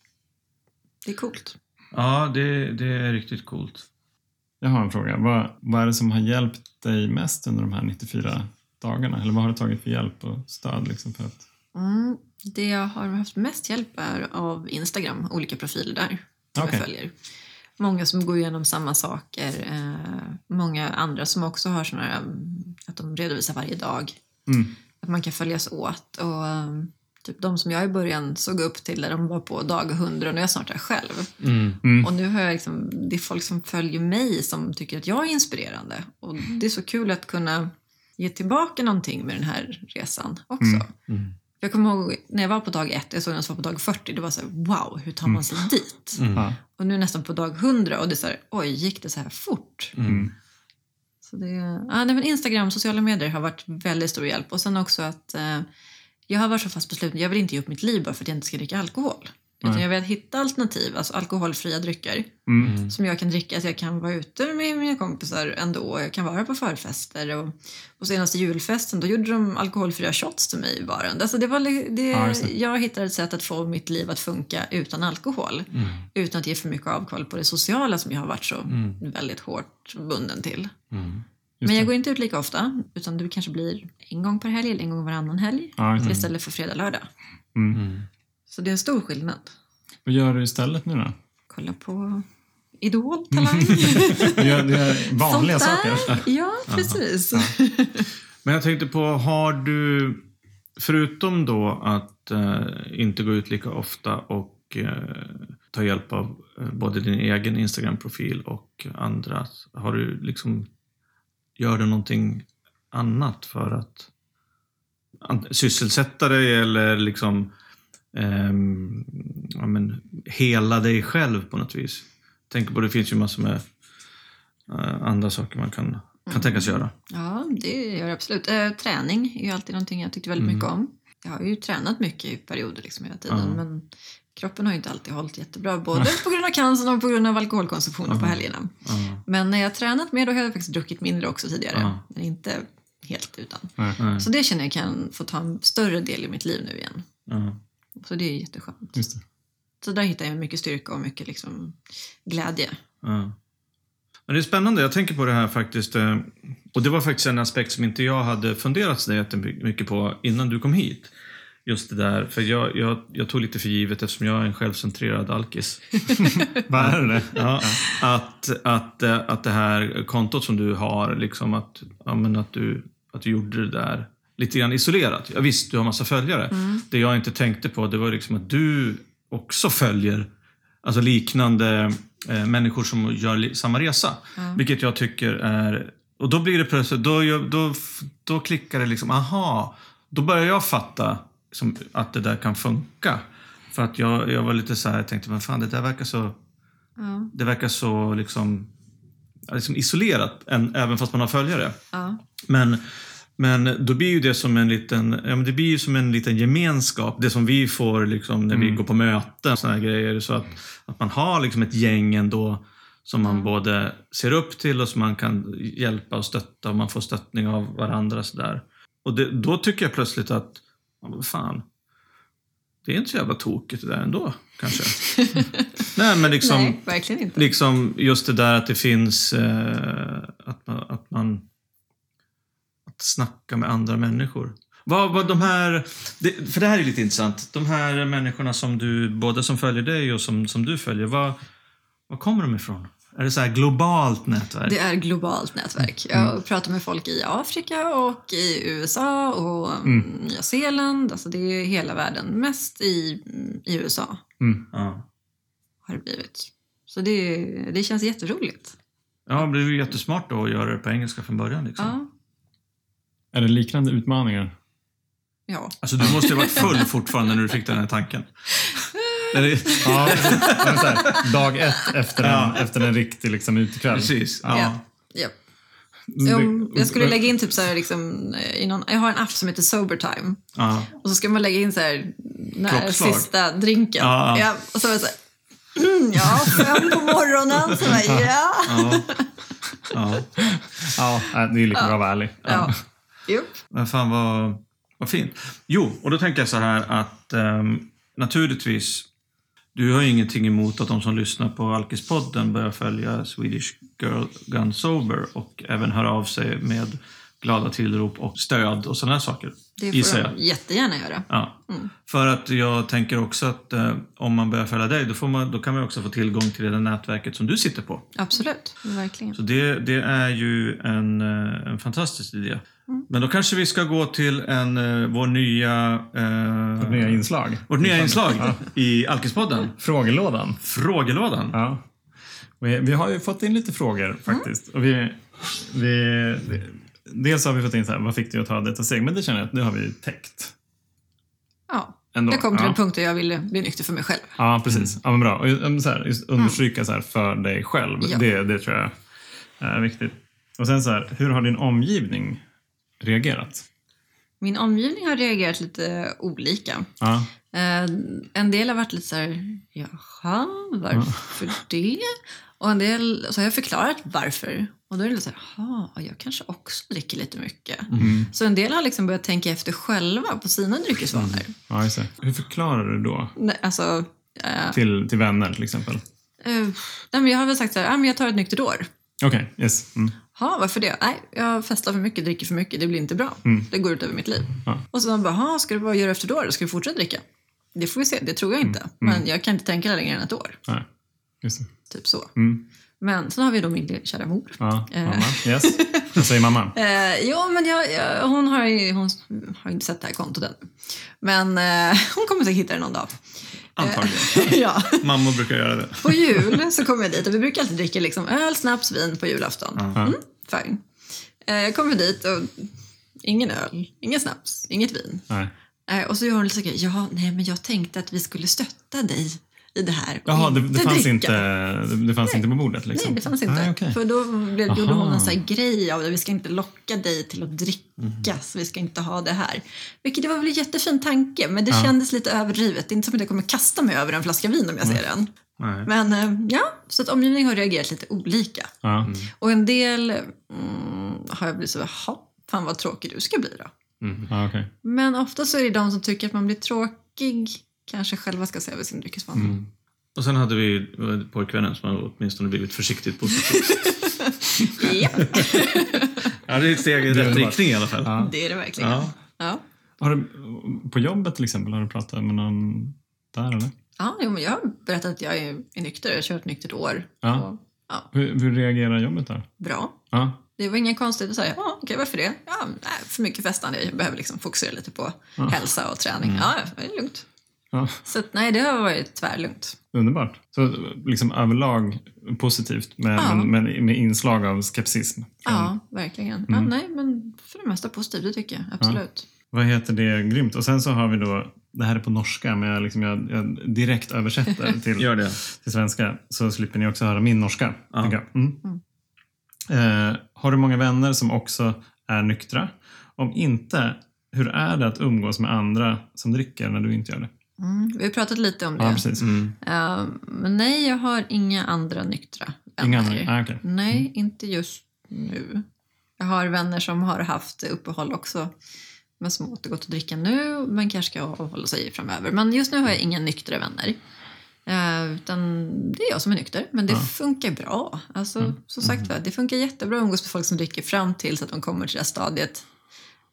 Det är coolt. Ja, det, det är riktigt coolt. Jag har en fråga. Vad, vad är det som har hjälpt dig mest under de här 94 dagarna? Eller vad har du tagit för hjälp och stöd? Liksom för att... Mm, det jag har haft mest hjälp är av Instagram, olika profiler där som Okej. jag följer. Många som går igenom samma saker. Eh, många andra som också har såna här, mm, att de redovisar varje dag. Mm. Att man kan följas åt. Och, eh, typ de som jag i början såg upp till, där de var på dag 100 och nu är jag snart där själv. Mm. Mm. Och nu har jag liksom, det är folk som följer mig som tycker att jag är inspirerande. Och det är så kul att kunna ge tillbaka någonting med den här resan också. Mm. Mm. Jag kommer ihåg när jag var på dag ett, jag såg någon som var på dag 40, det var så här, wow, hur tar man sig dit? Mm. Och nu nästan på dag 100 och det är så här, oj, gick det så här fort? Mm. Så det, ja, nej, men Instagram, sociala medier har varit väldigt stor hjälp. Och sen också att eh, jag har varit så fast besluten, jag vill inte ge upp mitt liv bara för att jag inte ska dricka alkohol. Utan Nej. jag vill hitta alternativ, alltså alkoholfria drycker Mm. som jag kan dricka. Så jag kan vara ute med mina kompisar ändå. och Jag kan vara på förfester. Och på senaste julfesten då gjorde de alkoholfria shots till mig i baren. Alltså det var, det, Ja, det. jag hittade ett sätt att få mitt liv att funka utan alkohol. Mm. Utan att ge för mycket avkall på det sociala som jag har varit så väldigt hårt bunden till. Mm. Just Men jag det. går inte ut lika ofta. Utan det kanske blir en gång per helg eller en gång varannan helg. Ja, det. Istället för fredag, lördag. Mm. Mm. Så det är en stor skillnad. Vad gör du istället nu då? Kolla på Idol, Talang. Du gör, du gör vanliga Sånt saker? Ja, precis. Men jag tänkte på, har du... förutom då att eh, inte gå ut lika ofta och eh, ta hjälp av eh, både din egen Instagram-profil och andras, har du liksom, gör du någonting annat för att sysselsätta dig eller liksom ehm, ja, men, hela dig själv på något vis? Tänker på, det finns ju massor med eh, andra saker man kan, kan tänkas göra. Ja, det gör jag absolut. Eh, träning är ju alltid någonting jag tyckte väldigt mycket om. Jag har ju tränat mycket i perioder liksom hela tiden Ja. men kroppen har ju inte alltid hållit jättebra både på grund av cancern och på grund av alkoholkonsumtionen på helgerna. Ja. Men när jag har tränat mer då har jag faktiskt druckit mindre också tidigare. Ja. Men inte helt utan. Nej. Så det känner jag kan få ta en större del i mitt liv nu igen. Så det är jätteskönt. Just det. Så där hittar jag mycket styrka och mycket liksom glädje. Men det är spännande, jag tänker på det här faktiskt. eh, Och det var faktiskt en aspekt som inte jag hade funderat så jättemycket på innan du kom hit. Just det där, för jag, jag, jag tog lite för givet eftersom jag är en självcentrerad alkis. Vad är det? Ja, att, att, eh, att det här kontot som du har, liksom att, ja, men att, du, att du gjorde det där lite grann isolerat. Ja, visst, du har massa följare. Det jag inte tänkte på det var liksom att du också följer alltså liknande eh, människor som gör li- samma resa. Vilket jag tycker är... Och då blir det plötsligt, då, då, då klickar det liksom, aha, då börjar jag fatta liksom, att det där kan funka. För att jag, jag var lite så här, jag tänkte, men fan det där verkar så Ja. det verkar så liksom, liksom isolerat, än, även fast man har följare. Ja. Men, men då blir ju det som en liten, ja, men det blir ju som en liten gemenskap. Det som vi får liksom, när vi går på möten och såna här grejer. Så att, att man har liksom ett gäng ändå som man både ser upp till och som man kan hjälpa och stötta och man får stöttning av varandra. Så där. Och det, då tycker jag plötsligt att, ja, fan, det är inte så jävla tokigt det där ändå, kanske. Nej, men liksom... Nej, verkligen inte. Liksom just det där att det finns eh, att, man, att man att snacka med andra människor. Vad, vad de här, det, för det här är lite intressant. De här människorna som du, både som följer dig och som, som du följer, vad, vad kommer de ifrån? Är det så här globalt nätverk? Det är ett globalt nätverk. Jag pratar med folk i Afrika och i USA och mm. Nya Zeeland. Alltså det är hela världen. Mest i, i USA Ja. har det blivit. Så det, det känns jätteroligt. ja, det blir ju jättesmart då att göra det på engelska från början. Liksom. Ja. Är det liknande utmaningar? ja. Alltså du måste ju ha varit full fortfarande när du fick den här tanken. Ja, men så här, dag ett efter en, Ja. efter en riktig liksom, utekväll. precis. Ja. Ja. ja. Jag, jag skulle lägga in typ så här liksom, i någon, jag har en app som heter Sobertime. Ja. Och så ska man lägga in så här, när sista drinken. Ja, ja. och så var det så här, mm, ja, fem på morgonen. Så bara, ja. Ja. Ja. Ja, det är ju lika bra att vara ärlig. ja. Jo. Men fan vad, vad fint. Jo, och då tänker jag så här att ehm, naturligtvis, du har ju ingenting emot att de som lyssnar på Alkispodden börjar följa Swedish Girl Gun Sober och även hör av sig med glada tillrop och stöd och sådana här saker. Det får jag. de jättegärna göra. Ja. För att jag tänker också att eh, om man börjar följa dig, då, får man, då kan man också få tillgång till det där nätverket som du sitter på. Absolut, verkligen. Så det, det är ju en, eh, en fantastisk idé. Men då kanske vi ska gå till en, eh, vår nya, eh, Vårt nya inslag. vårt nya inslag i Alkispodden. Frågelådan. Frågelådan. Ja. Vi, vi har ju fått in lite frågor faktiskt. Och vi, vi, vi, dels har vi fått in så här, vad fick dig att ta detta steg? Men det känner jag att det har vi täckt. Ja. Ändå. Jag kom till ja. en punkt där jag ville bli nykter för mig själv. Ja, precis. Ja, men bra. Och, så här, just understryka så här, för dig själv. Ja. Det, det tror jag är viktigt. Och sen så här, hur har din omgivning reagerat? Min omgivning har reagerat lite olika. Ja. Eh, en del har varit lite så här, jaha, varför det? Och en del, så har jag förklarat varför. Och då är det lite så här, jaha, jag kanske också dricker lite mycket. Så en del har liksom börjat tänka efter själva på sina dryckesvanor. ja, just det. Hur förklarar du då? Nej, Alltså, eh, Till, till vänner till exempel? eh, nej, men jag har väl sagt så här, ah, men jag tar ett nyktert år. Okej, yes. Mm. Ja, varför det? Nej, jag festar för mycket, dricker för mycket, det blir inte bra. Det går ut över mitt liv. Ja. Och så bara, "Ha, ska du bara göra efter då? Ska du fortsätta dricka? Det får vi se, det tror jag inte. Men jag kan inte tänka längre än ett år. Nej. Typ så. Mm. Men sen har vi då min kära mor. Ja, Eh. mamma. Yes. Vad säger mamma? Eh, jo, men jag, jag, hon, har ju, hon har inte sett det här kontot än. Men eh, hon kommer säkert hitta det någon dag. Antagligen. ja. Mamma brukar göra det. På jul så kommer jag dit och vi brukar alltid dricka liksom öl, snaps, vin på julafton. Ja. Mm, fine. Eh, jag kommer dit och ingen öl, ingen snaps, inget vin. Nej. Eh, och så gör hon lite så ja, nej, men jag tänkte att vi skulle stötta dig i det här. Jaha, det, det inte fanns, inte, det, det fanns inte på bordet? Liksom. Nej, det fanns inte. Nej, okej. För då blev, gjorde hon en sån här grej av det. Vi ska inte locka dig till att dricka, Mhm. så vi ska inte ha det här. Vilket det var väl en jättefin tanke, men det Ja. kändes lite överdrivet. Det är inte som att jag kommer kasta mig över en flaska vin om jag ser den. Nej. Men eh, ja, så att omgivningen har reagerat lite olika. Ja. Och en del mm, har jag blivit så, jaha, fan vad tråkig du ska bli då. Ja, okej. Men ofta så är det de som tycker att man blir tråkig kanske själva ska se över sin dryckesvana. Mm. Och sen hade vi pojkvännen som har åtminstone blivit försiktigt positiv. Ja, ja, det är ett steg i Det är rätt riktning i alla fall. Ja. det är det verkligen. Ja. Ja. Har du, på jobbet till exempel, har du pratat med någon där eller? Ja, jo, men jag har berättat att jag är, är nykter. Jag har kört nyktert år. Ja. Och, ja, Hur, hur reagerar jobbet där? bra. Ja. Det var inga konstigt att säga, ja, okej, varför det? Ja, nej, för mycket festande. Jag behöver liksom fokusera lite på hälsa och träning. Ja, det är lugnt. Ja. Så nej, det har varit tvärlugnt. Underbart. Så liksom överlag positivt men, Ja. men, men med inslag av skepsism. Ja, verkligen. Ja, nej, men för det mesta positivt, det tycker jag. Absolut. Vad heter det? Grymt. Och sen så har vi då, det här är på norska men jag, liksom, jag, jag direkt översätter till, Gör det. till svenska så slipper ni också höra min norska. Jag. Mm. Eh, har du många vänner som också är nyktra? Om inte, hur är det att umgås med andra som dricker när du inte gör det? Mm, vi har pratat lite om det. Ja, precis. Mm. Eh, men nej, jag har inga andra nyktra vänner. Inga andra? Ah, okej. Nej, inte just nu. Jag har vänner som har haft uppehåll också. Men som återgått att dricka nu, men kanske ska avhålla sig framöver. Men just nu har jag inga nyktra vänner. Eh, utan det är jag som är nykter, men det Ja. funkar bra. Alltså, Som sagt var, det funkar jättebra att umgås med folk som dricker fram till så att de kommer till det här stadiet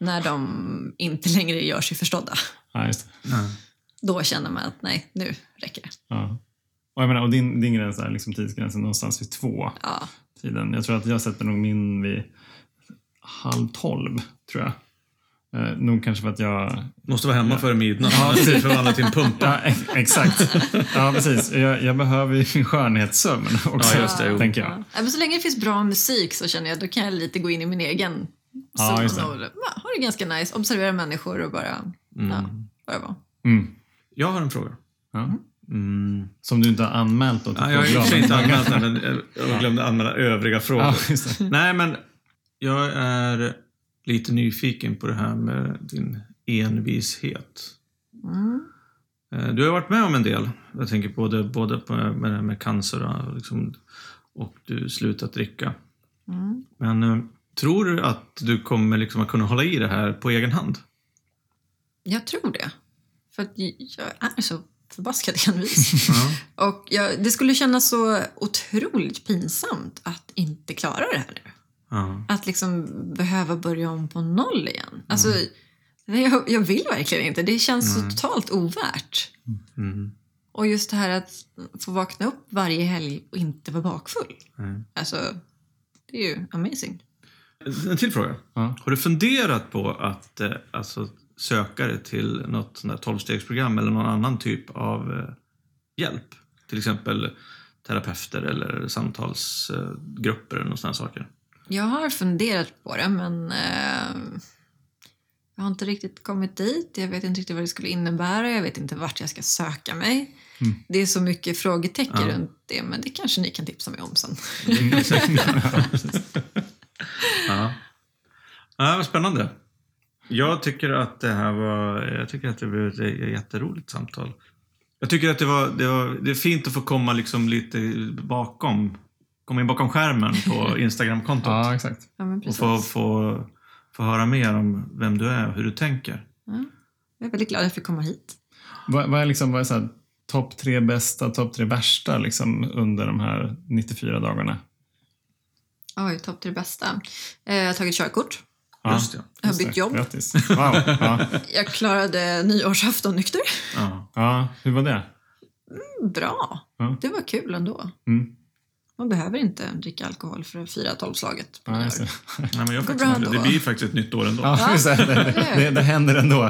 när de inte längre gör sig förstådda. Ja, just det. Ja. Då känner man att nej, nu räcker det. Ja. Och, jag menar, och din, din gräns är liksom tidsgränsen någonstans vid två Ja, tiden. Jag tror att jag sätter nog min vid halv tolv, tror jag. Eh, nog kanske för att jag... Måste vara hemma före midnatt, Ja, annars blir det förvandlat till en pumpa. Ja, ex- exakt. Ja, precis. Jag, jag behöver ju min skönhetssömn också, Ja, just det, tänker jag. Ja. Men så länge det finns bra musik så känner jag då kan jag lite gå in i min egen Ja, zon och ja, ha det ganska nice. Observera människor och bara, ja, bara vara. Mm. Jag har en fråga. Ja. Mm. Som du inte har anmält till Ja, jag har och inte anmält den, men jag glömde anmäla övriga frågor. Ja. Nej, men jag är lite nyfiken på det här med din envishet. Mm. Eh, Du har varit med om en del. Jag tänker både, både på med, det här med cancer och, liksom, och du slutat dricka. Mm. Men eh, tror du att du kommer liksom att kunna hålla i det här på egen hand? Jag tror det. För att jag är så förbaskat envis. Och jag, det skulle kännas så otroligt pinsamt att inte klara det här nu. Att liksom behöva börja om på noll igen. Alltså, nej, jag, jag vill verkligen inte. Det känns så totalt ovärt. Mm. Och just det här att få vakna upp varje helg och inte vara bakfull. Mm. Alltså, det är ju amazing. En till fråga. Har du funderat på att eh, alltså, söka dig till något sånt där tolvstegsprogram eller någon annan typ av eh, hjälp? Till exempel terapeuter eller samtalsgrupper eller sådana saker. Jag har funderat på det, men eh, jag har inte riktigt kommit dit. Jag vet inte riktigt vad det skulle innebära. Jag vet inte vart jag ska söka mig. Det är så mycket frågetecken Ja. runt det, men det kanske ni kan tipsa mig om sen. Ja. Ja, vad spännande. Jag tycker att det här var, jag tycker att det blev ett jätteroligt samtal. Jag tycker att det var, det var, det är fint att få komma liksom lite bakom, komma in bakom skärmen på Instagramkontot. ja, exakt. Ja, och få, få, få höra mer om vem du är och hur du tänker. Jag är väldigt glad att jag fick komma hit. Vad, vad är, liksom, vad är så här, topp tre bästa, topp tre värsta liksom, under de här 94 dagarna? Oj, topp det bästa. Eh, jag har tagit körkort. Ja, Just det. Jag har det. bytt jobb. Grattis. Wow. Ja. Jag klarade nyårsafton nykter. Ja. ja, hur var det? mm, bra. Ja. Det var kul ändå. Mm. Man behöver inte dricka alkohol för att fira tolvslaget på Ja, det. Nej, men jag bra det ändå. blir faktiskt ett nytt år ändå. Ja, just det, det, det, det händer ändå.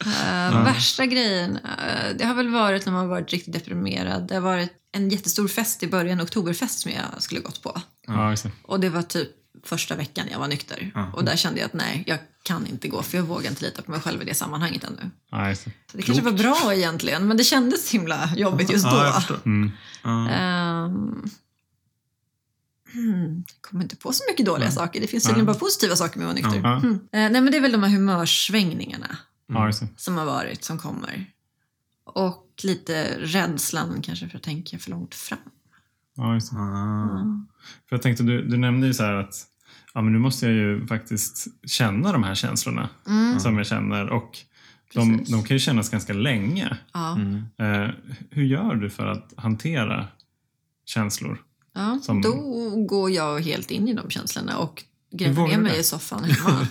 Eh, Värsta grejen, eh, det har väl varit när man har varit riktigt deprimerad. Det har varit en jättestor fest i början, oktoberfest, som jag skulle gått på. Ja, det. Och det var typ första veckan jag var nykter. Ja. Och där kände jag att nej, jag kan inte gå för jag vågar inte lita på mig själv i det sammanhanget ännu. Just det. Så det kanske var bra egentligen, men det kändes himla jobbigt just då. Ja. Mm. Ja. Ehm, hmm, kommer inte på så mycket dåliga saker. Det finns tydligen bara positiva saker med att vara nykter. Hmm. Eh, nej, men det är väl de här humörsvängningarna det. som har varit, som kommer. Och lite rädslan kanske för att tänka för långt fram. Ja, just det. Ah. För jag tänkte, du, du nämnde ju så här att ja, men nu måste jag ju faktiskt känna de här känslorna Mm. som jag känner. Och de, Precis. de kan ju kännas ganska länge. Ja. Mm. Eh, hur gör du för att hantera känslor? Ja, Som- Då går jag helt in i de känslorna och gräver ner mig det? i soffan hemma.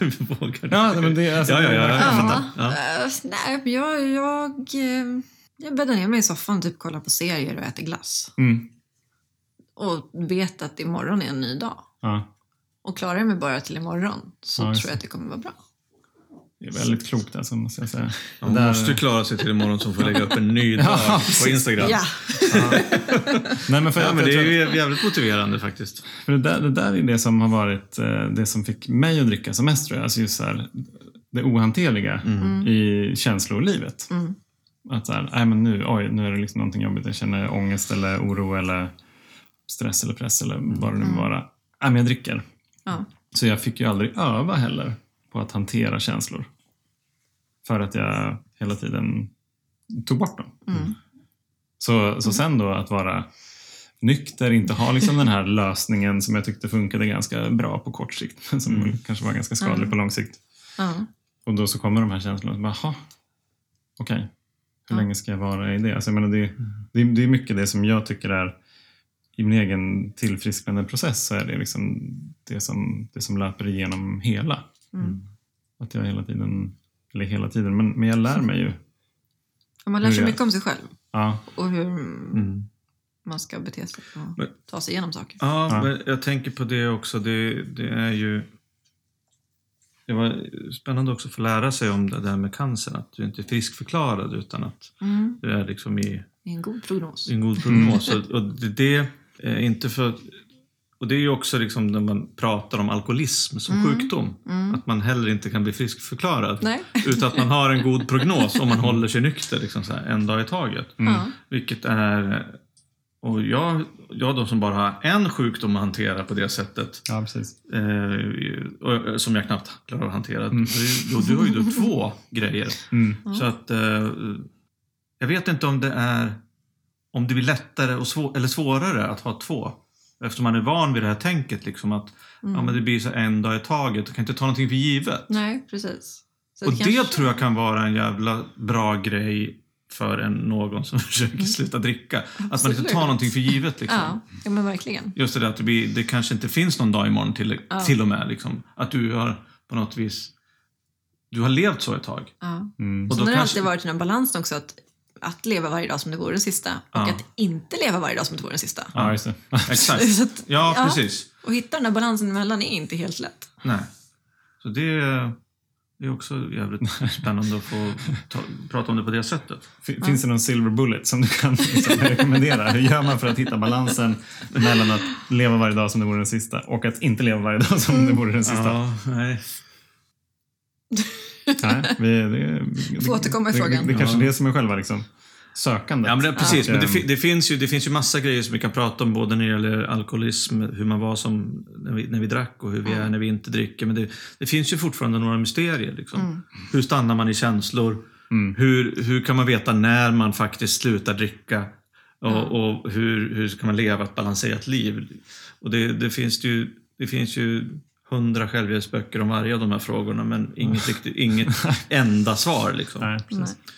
Ja, men det är alltså, Ja, ja, ja, jag Ja, fattar. Ja. nej, men jag, jag, eh, jag bäddar ner mig i soffan, typ kollar på serier och äter glass. Mm, Och vet att imorgon är en ny dag. ja, Och klarar jag mig bara till imorgon så Ja, tror jag att det kommer vara bra. det är väldigt klokt alltså, måste jag säga. Man Det där- måste ju klara sig till imorgon som får lägga upp en ny dag på Instagram. Ja, Nej, men för, Ja, men det är ju jävligt motiverande faktiskt. För det där, det där är det som har varit eh, det som fick mig att dricka som mest tror jag. Alltså just så här, det ohanterliga i känslolivet. Mm. Att så här, nej men nu, oj, nu är det liksom någonting jobbigt. Jag känner ångest eller oro eller stress eller press eller vad det nu må vara. Nej men jag dricker. ja. Så jag fick ju aldrig öva heller på att hantera känslor. För att jag hela tiden tog bort dem. Mm. Så, så sen då att vara nykter, inte ha liksom den här lösningen som jag tyckte funkade ganska bra på kort sikt, men som Mm. kanske var ganska skadlig Mm. på lång sikt. Och då så kommer de här känslorna, jaha, okej, hur Ja. länge ska jag vara i det? Alltså, jag menar, det, det, det är mycket det som jag tycker är i min egen tillfrisknande process så är det liksom det som, det som löper igenom hela. Mm. Att jag hela tiden, eller hela tiden, men, men jag lär mig ju. Och man lär sig jag- mycket om sig själv Ja, och hur Mm. man ska bete sig och Men- ta sig igenom saker. Ja, Ja. men jag tänker på det också. Det, det är ju... Det var spännande också att få lära sig om det där med cancern. Att du inte är friskförklarad utan att Mm. du är liksom i Det är en god prognos. i en god prognos. Och, och det, det är inte för... Och det är ju också liksom när man pratar om alkoholism som sjukdom. Att man heller inte kan bli friskförklarad. Nej. Utan att man har en god prognos om man håller sig nykter liksom så här, en dag i taget. Ja. Vilket är... Och jag, jag då som bara har en sjukdom att hantera på det sättet. ja precis. Eh, och, som jag knappt klarar av att hantera. Du, då, du har ju då två grejer. Mm. Så att... Eh, jag vet inte om det är... Om det blir lättare och svår, eller svårare att ha två. Eftersom man är van vid det här tänket liksom att ja, men det blir så en dag i taget. Du kan inte ta någonting för givet. Nej, precis. Så och det kanske- tror jag kan vara en jävla bra grej för en, någon som försöker sluta dricka. Att man inte Absolut. tar någonting för givet. Liksom. Ja, ja men verkligen. Just det där att det, blir, det kanske inte finns någon dag imorgon till, Ja. till och med. Liksom. Att du har på något vis du har levt så ett tag. Ja. Mm. Och Sen då har det kanske, alltid varit den här balansen också att, att leva varje dag som det vore den sista och Ja. att inte leva varje dag som det vore den sista. Ja, just det. Exakt. Så att- Ja, ja. precis. Och hitta den här balansen emellan är inte helt lätt. Nej. Så det, det är också jävligt spännande att få ta, prata om det på det sättet. Fin- Finns det någon silver bullet som du kan liksom rekommendera? Hur gör man för att hitta balansen mellan att leva varje dag som det vore den sista och att inte leva varje dag som det vore den sista? Ja, nej. Nej, vi, det, det, Får återkomma i frågan. Det, det är kanske Ja. det som är själva liksom, sökandet. Ja, men det, precis. Och, Men det, ehm, det, finns ju, det finns ju massa grejer som vi kan prata om, både när det gäller alkoholism, hur man var som när vi, när vi drack och hur vi är när vi inte dricker. Men det, det finns ju fortfarande några mysterier. Liksom. Hur stannar man i känslor? Mm. Hur, hur kan man veta när man faktiskt slutar dricka? Och, och hur, hur kan man leva ett balanserat liv? Och det, det, finns ju, det finns ju hundra självhjälpsböcker om varje av de här frågorna men inget, riktigt, inget enda svar. Liksom. Nej, precis. Nej.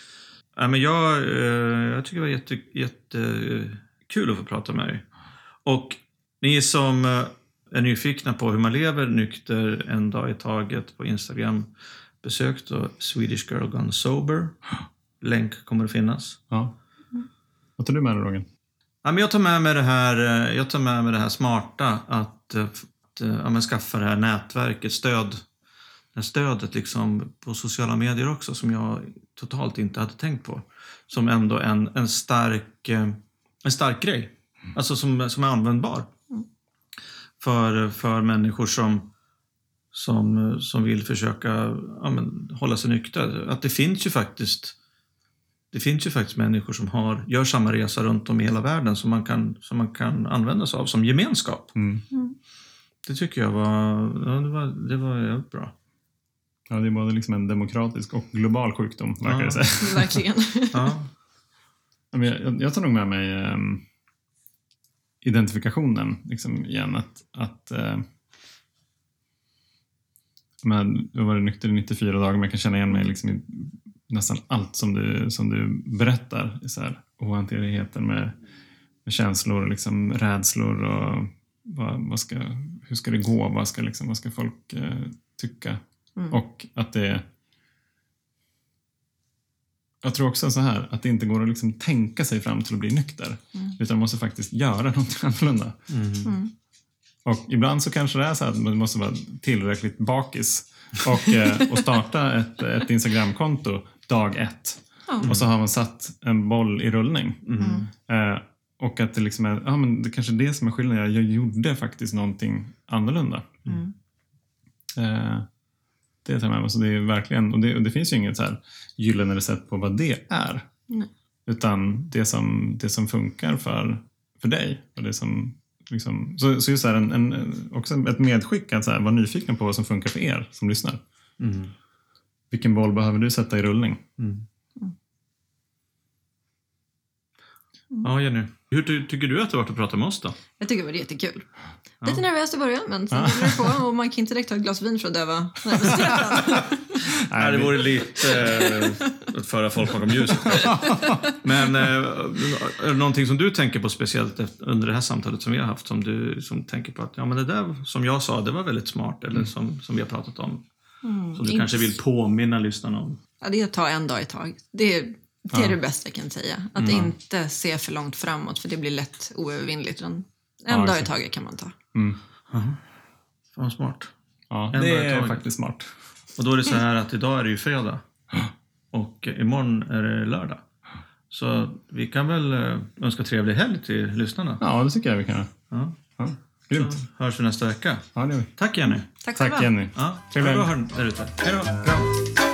Ja, men jag, eh, jag tycker det var jätte, jättekul att få prata med dig. Och ni som eh, är nyfikna på hur man lever nykter en dag i taget på Instagram, besök då Swedish Girl Gone Sober. Länk kommer att finnas. Ja. Vad tar du med dig Roger? Ja, men jag tar med mig det här, eh, jag tar med mig det här smarta att, ja, men skaffa det här nätverket, stöd, det här stödet liksom på sociala medier också som jag totalt inte hade tänkt på. Som ändå en, en, stark, eh, en stark grej. Alltså som, som är användbar. För, för människor som, som, som vill försöka ja, men, hålla sig nyktra. Att det finns ju faktiskt det finns ju faktiskt människor som har, gör samma resa runt om i hela världen som man kan, som man kan använda sig av som gemenskap. Mm. Det tycker jag var, ja, det var, det var jävligt bra. Ja, det är både liksom en demokratisk och global sjukdom, verkar Ja. det säga. Verkligen. Ja. Jag, jag tar nog med mig ehm, identifikationen liksom, igen. Att, att eh, men, jag har varit nykter i 94 dagar men jag kan känna igen mig liksom, i nästan allt som du, som du berättar. I så här, ohanterligheten med, med känslor, liksom, rädslor och vad, vad ska, hur ska det gå? Vad ska, liksom, vad ska folk eh, tycka? Mm. Och att det jag tror också så här, att det inte går att liksom tänka sig fram till att bli nykter. Utan man måste faktiskt göra något annorlunda. Mm. Och ibland så kanske det är så här att man måste vara tillräckligt bakis och, eh, och starta ett, ett Instagramkonto dag ett. Och så har man satt en boll i rullning. Mm. Eh, och att det liksom är, ja men det kanske är det som är skillnaden. Jag gjorde faktiskt någonting annorlunda. Mm. Eh, det tar jag med mig. Så det är verkligen, och det, och det finns ju inget så här gyllene recept på vad det är. Nej. Utan det som, det som funkar för, för dig. Och det som, liksom, så, så just så här en, en, också ett medskick att så här, vara nyfiken på vad som funkar för er som lyssnar. Mm. Vilken boll behöver du sätta i rullning? Mm. Ja, Jenny. Hur ty- tycker du att det har varit att prata med oss då? Jag tycker det var jättekul. Lite nervöst i början, men sen rullade det på och man kan inte direkt ta ett glas vin för att döva. Nej, det vore lite eh, att föra folk bakom ljuset. Men eh, är det någonting som du tänker på speciellt under det här samtalet som vi har haft som du som tänker på att ja, men det där som jag sa, det var väldigt smart eller som, som vi har pratat om. Mm. Som du kanske vill påminna lyssnarna om. Ja, det är att ta en dag i taget. Det är, det, är Ja. det bästa jag kan säga. Att inte se för långt framåt, för det blir lätt oövervinnligt. En Ja, dag i taget kan man ta. Mm. Fan smart. Ja, En det är faktiskt smart. Och då är det så här att idag är det ju fredag. Och imorgon är det lördag. Så vi kan väl eh, önska trevlig helg till lyssnarna. Ja, det tycker jag vi kan göra. Ja. Ja, grymt. Så hörs vi nästa vecka. Ja, det gör vi. Tack Jenny. Tack. Tack Jenny. Ja, Trevlig ha det helg. Hej då.